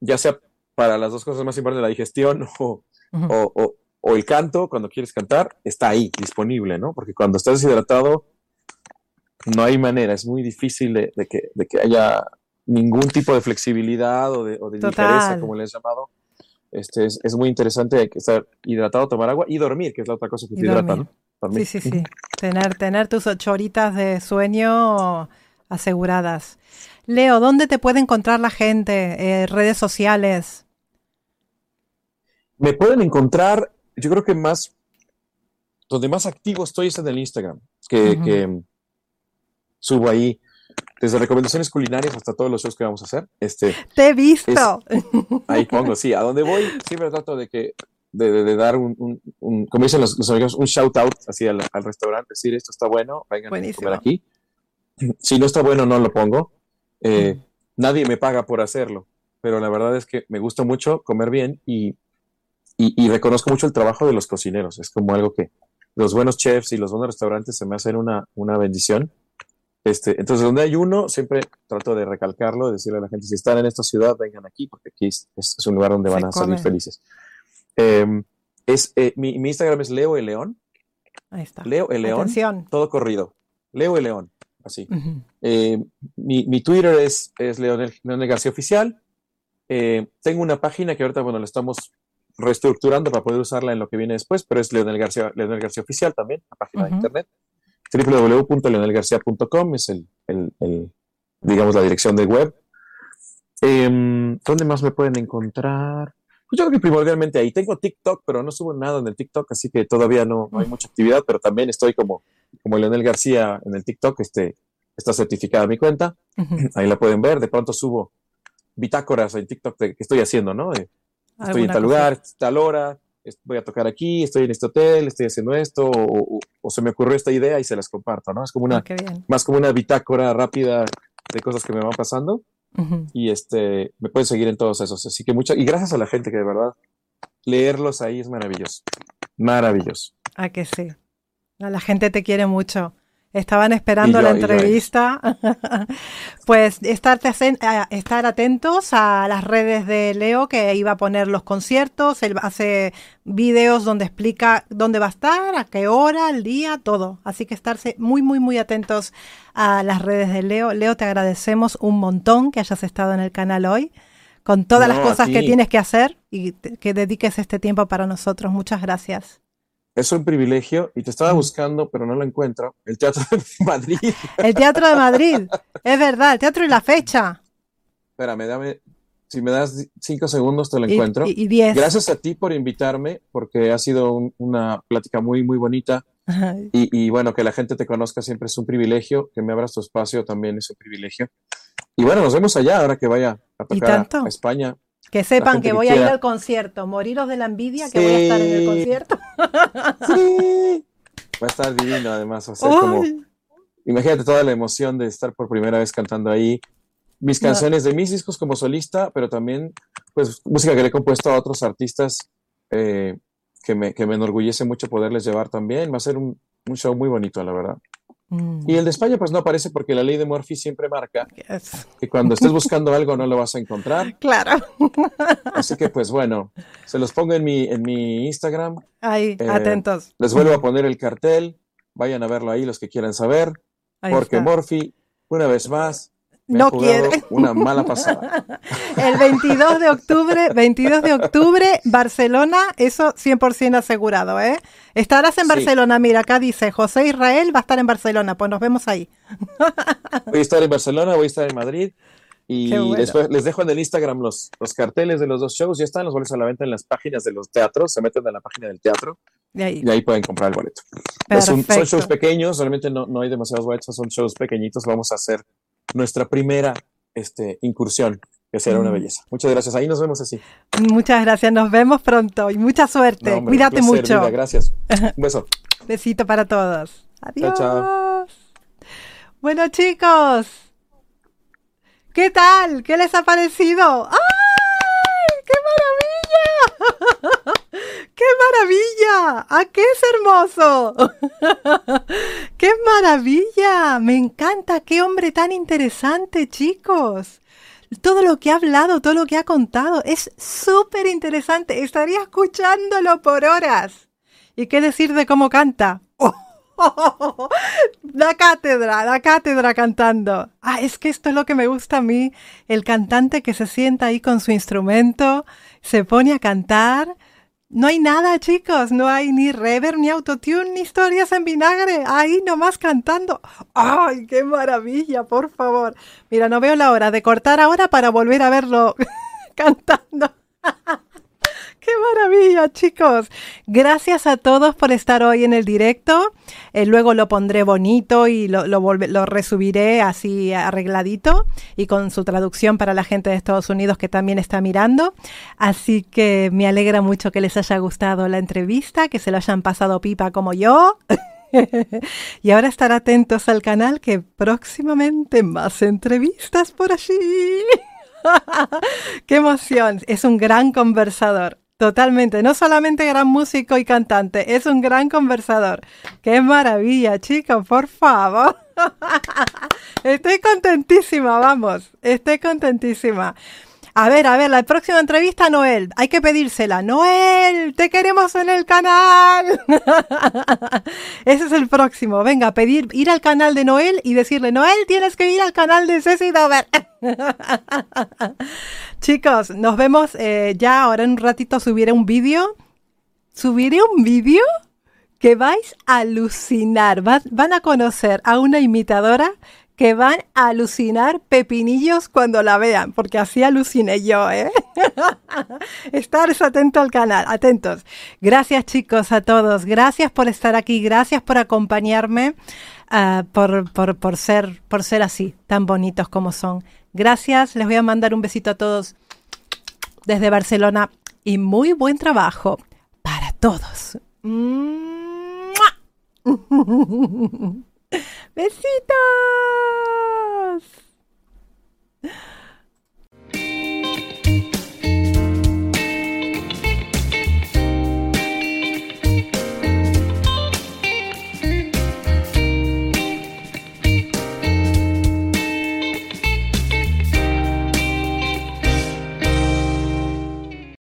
ya sea para las dos cosas más importantes, la digestión o, o, el canto, cuando quieres cantar, está ahí, disponible, ¿no? Porque cuando estás deshidratado, no hay manera, es muy difícil de, que, de que, haya ningún tipo de flexibilidad o de, o de ligereza, como le he llamado. Este, es, es, muy interesante estar hidratado, tomar agua y dormir, que es la otra cosa que te hidrata, ¿no? Sí, sí, sí. tener, tener tus ocho horitas de sueño aseguradas. Leo, ¿dónde te puede encontrar la gente? Eh, redes sociales. Me pueden encontrar, yo creo que más, donde más activo estoy es en el Instagram, que, subo ahí desde recomendaciones culinarias hasta todos los shows que vamos a hacer. Este, Te he visto. ahí pongo, sí, a donde voy siempre trato de que de, dar un, como dicen los, amigos, un shout out así al, restaurante, decir esto está bueno, vengan a comer aquí. Si no está bueno, no lo pongo. Eh, nadie me paga por hacerlo, pero la verdad es que me gusta mucho comer bien y, y, reconozco mucho el trabajo de los cocineros. Es como algo que los buenos chefs y los buenos restaurantes se me hacen una, una bendición. Este, entonces, donde hay uno, siempre trato de recalcarlo, de decirle a la gente, si están en esta ciudad, vengan aquí, porque aquí es, un lugar donde van a salir felices. Em, es, eh, mi, Instagram es Leo el León. Ahí está. Leo el León. Todo corrido. Leo el León. Así. Em, mi, Twitter es, es Leonel, García Oficial. Eh, tengo una página que ahorita, bueno, la estamos reestructurando para poder usarla en lo que viene después, pero es Leonel García, Leonel García Oficial también, la página de internet. www.leonelgarcía.com es el, el, digamos, la dirección de web. Em, ¿Dónde más me pueden encontrar? Pues yo creo que primordialmente ahí. Tengo TikTok, pero no subo nada en el TikTok, así que todavía no, hay mucha actividad, pero también estoy como, como Leonel García en el TikTok, este, está certificada mi cuenta. Ahí la pueden ver. De pronto subo bitácoras en TikTok de qué estoy haciendo, ¿no? Estoy en tal lugar, tal hora, voy a tocar aquí, estoy en este hotel, estoy haciendo esto, o, se me ocurrió esta idea y se las comparto, ¿no? Es como una, ah, más como una bitácora rápida de cosas que me van pasando. Y este, me pueden seguir en todos esos. Así que muchas, y gracias a la gente que de verdad, leerlos ahí es maravilloso. Maravilloso. Ah, que sí. La gente te quiere mucho. Estaban esperando la entrevista. pues estar, estar atentos a las redes de Leo, que iba a poner los conciertos. Él hace videos donde explica dónde va a estar, a qué hora, el día, todo. Así que estarse muy, muy, muy atentos a las redes de Leo. Leo, te agradecemos un montón que hayas estado en el canal hoy, con todas las cosas que tienes que hacer y que dediques este tiempo para nosotros. Muchas gracias es un privilegio y te estaba buscando, pero no lo encuentro. El Teatro de Madrid. El Teatro de Madrid, es verdad, el teatro y la fecha. Espérame, dame, si me das cinco segundos te lo encuentro. Y, diez. Gracias a ti por invitarme, porque ha sido una plática muy, muy bonita. Y, bueno, que la gente te conozca siempre es un privilegio, que me abras tu espacio también es un privilegio. Y bueno, nos vemos allá ahora que vaya a tocar a España. Que sepan que voy a ir al concierto. Moriros de la envidia que voy a estar en el concierto. Sí. Va a estar divino, además. O sea, como, imagínate toda la emoción de estar por primera vez cantando ahí. Mis canciones de mis discos como solista, pero también, pues, música que le he compuesto a otros artistas eh, que, me, que me enorgullece mucho poderles llevar también. Va a ser un, un show muy bonito, la verdad. Mm. Y el de España pues no aparece porque la ley de Murphy siempre marca que cuando estés buscando algo no lo vas a encontrar. Claro. Así que pues bueno, se los pongo en mi, en mi Instagram. Ahí, eh, atentos. Les vuelvo a poner el cartel, vayan a verlo ahí los que quieran saber, porque Murphy, una vez más, no quiere. Una mala pasada. El 22 de octubre, 22 de octubre, Barcelona, eso 100% asegurado, ¿eh? Estarás en Barcelona, mira, acá dice José Israel va a estar en Barcelona, pues nos vemos ahí. Voy a estar en Barcelona, voy a estar en Madrid. Y después les dejo en el Instagram los, los carteles de los dos shows. Ya están los boletos a la venta en las páginas de los teatros. Se meten en la página del teatro y ahí, pueden comprar el boleto. son shows pequeños, realmente no, no hay demasiados boletos, son shows pequeñitos. Vamos a hacer nuestra primera este, incursión, que será una mm. belleza. Muchas gracias. Ahí nos vemos así. Muchas gracias. Nos vemos pronto y mucha suerte. Cuídate mucho. gracias. Un beso. Besito para todos. Adiós. Bueno, chicos. ¿Qué tal? ¿Qué les ha parecido? ¡Ay! ¡Qué maravilla! ¡Qué maravilla! ¡Ah, qué es hermoso! ¡Qué maravilla! Me encanta, qué hombre tan interesante, chicos. Todo lo que ha hablado, todo lo que ha contado, es súper interesante. Estaría escuchándolo por horas. ¿Y qué decir de cómo canta? la cátedra, la cátedra cantando. Ah, es que esto es lo que me gusta a mí. El cantante que se sienta ahí con su instrumento, se pone a cantar no hay nada, chicos, no hay ni reverb, ni autotune, ni historias en vinagre, ahí nomás cantando. ¡Ay, qué maravilla, por favor! Mira, no veo la hora de cortar ahora para volver a verlo cantando. ¡Qué maravilla, chicos! Gracias a todos por estar hoy en el directo. Eh, luego lo pondré bonito y lo, lo, resubiré así arregladito y con su traducción para la gente de Estados Unidos que también está mirando. Así que me alegra mucho que les haya gustado la entrevista, que se lo hayan pasado pipa como yo. y ahora estar atentos al canal que próximamente más entrevistas por allí. ¡Qué emoción! Es un gran conversador. Totalmente, no solamente gran músico y cantante, es un gran conversador. ¡Qué maravilla, chicos! Por favor. Estoy contentísima, vamos, estoy contentísima. A ver, a ver, la próxima entrevista, Noel, hay que pedírsela. Noel, te queremos en el canal. Ese es el próximo. Venga, pedir, ir al canal de Noel y decirle, Noel, tienes que ir al canal de Ceci Dover. Chicos, nos vemos eh, ya. Ahora en un ratito subiré un vídeo. Subiré un vídeo que vais a alucinar. van a conocer a una imitadora que van a alucinar pepinillos cuando la vean, porque así aluciné yo, ¿eh? Estaros atentos al canal, atentos. Gracias chicos a todos, gracias por estar aquí, gracias por acompañarme, ah, por, por, por, ser, por ser así, tan bonitos como son. Gracias, les voy a mandar un besito a todos desde Barcelona y muy buen trabajo para todos. Besitos.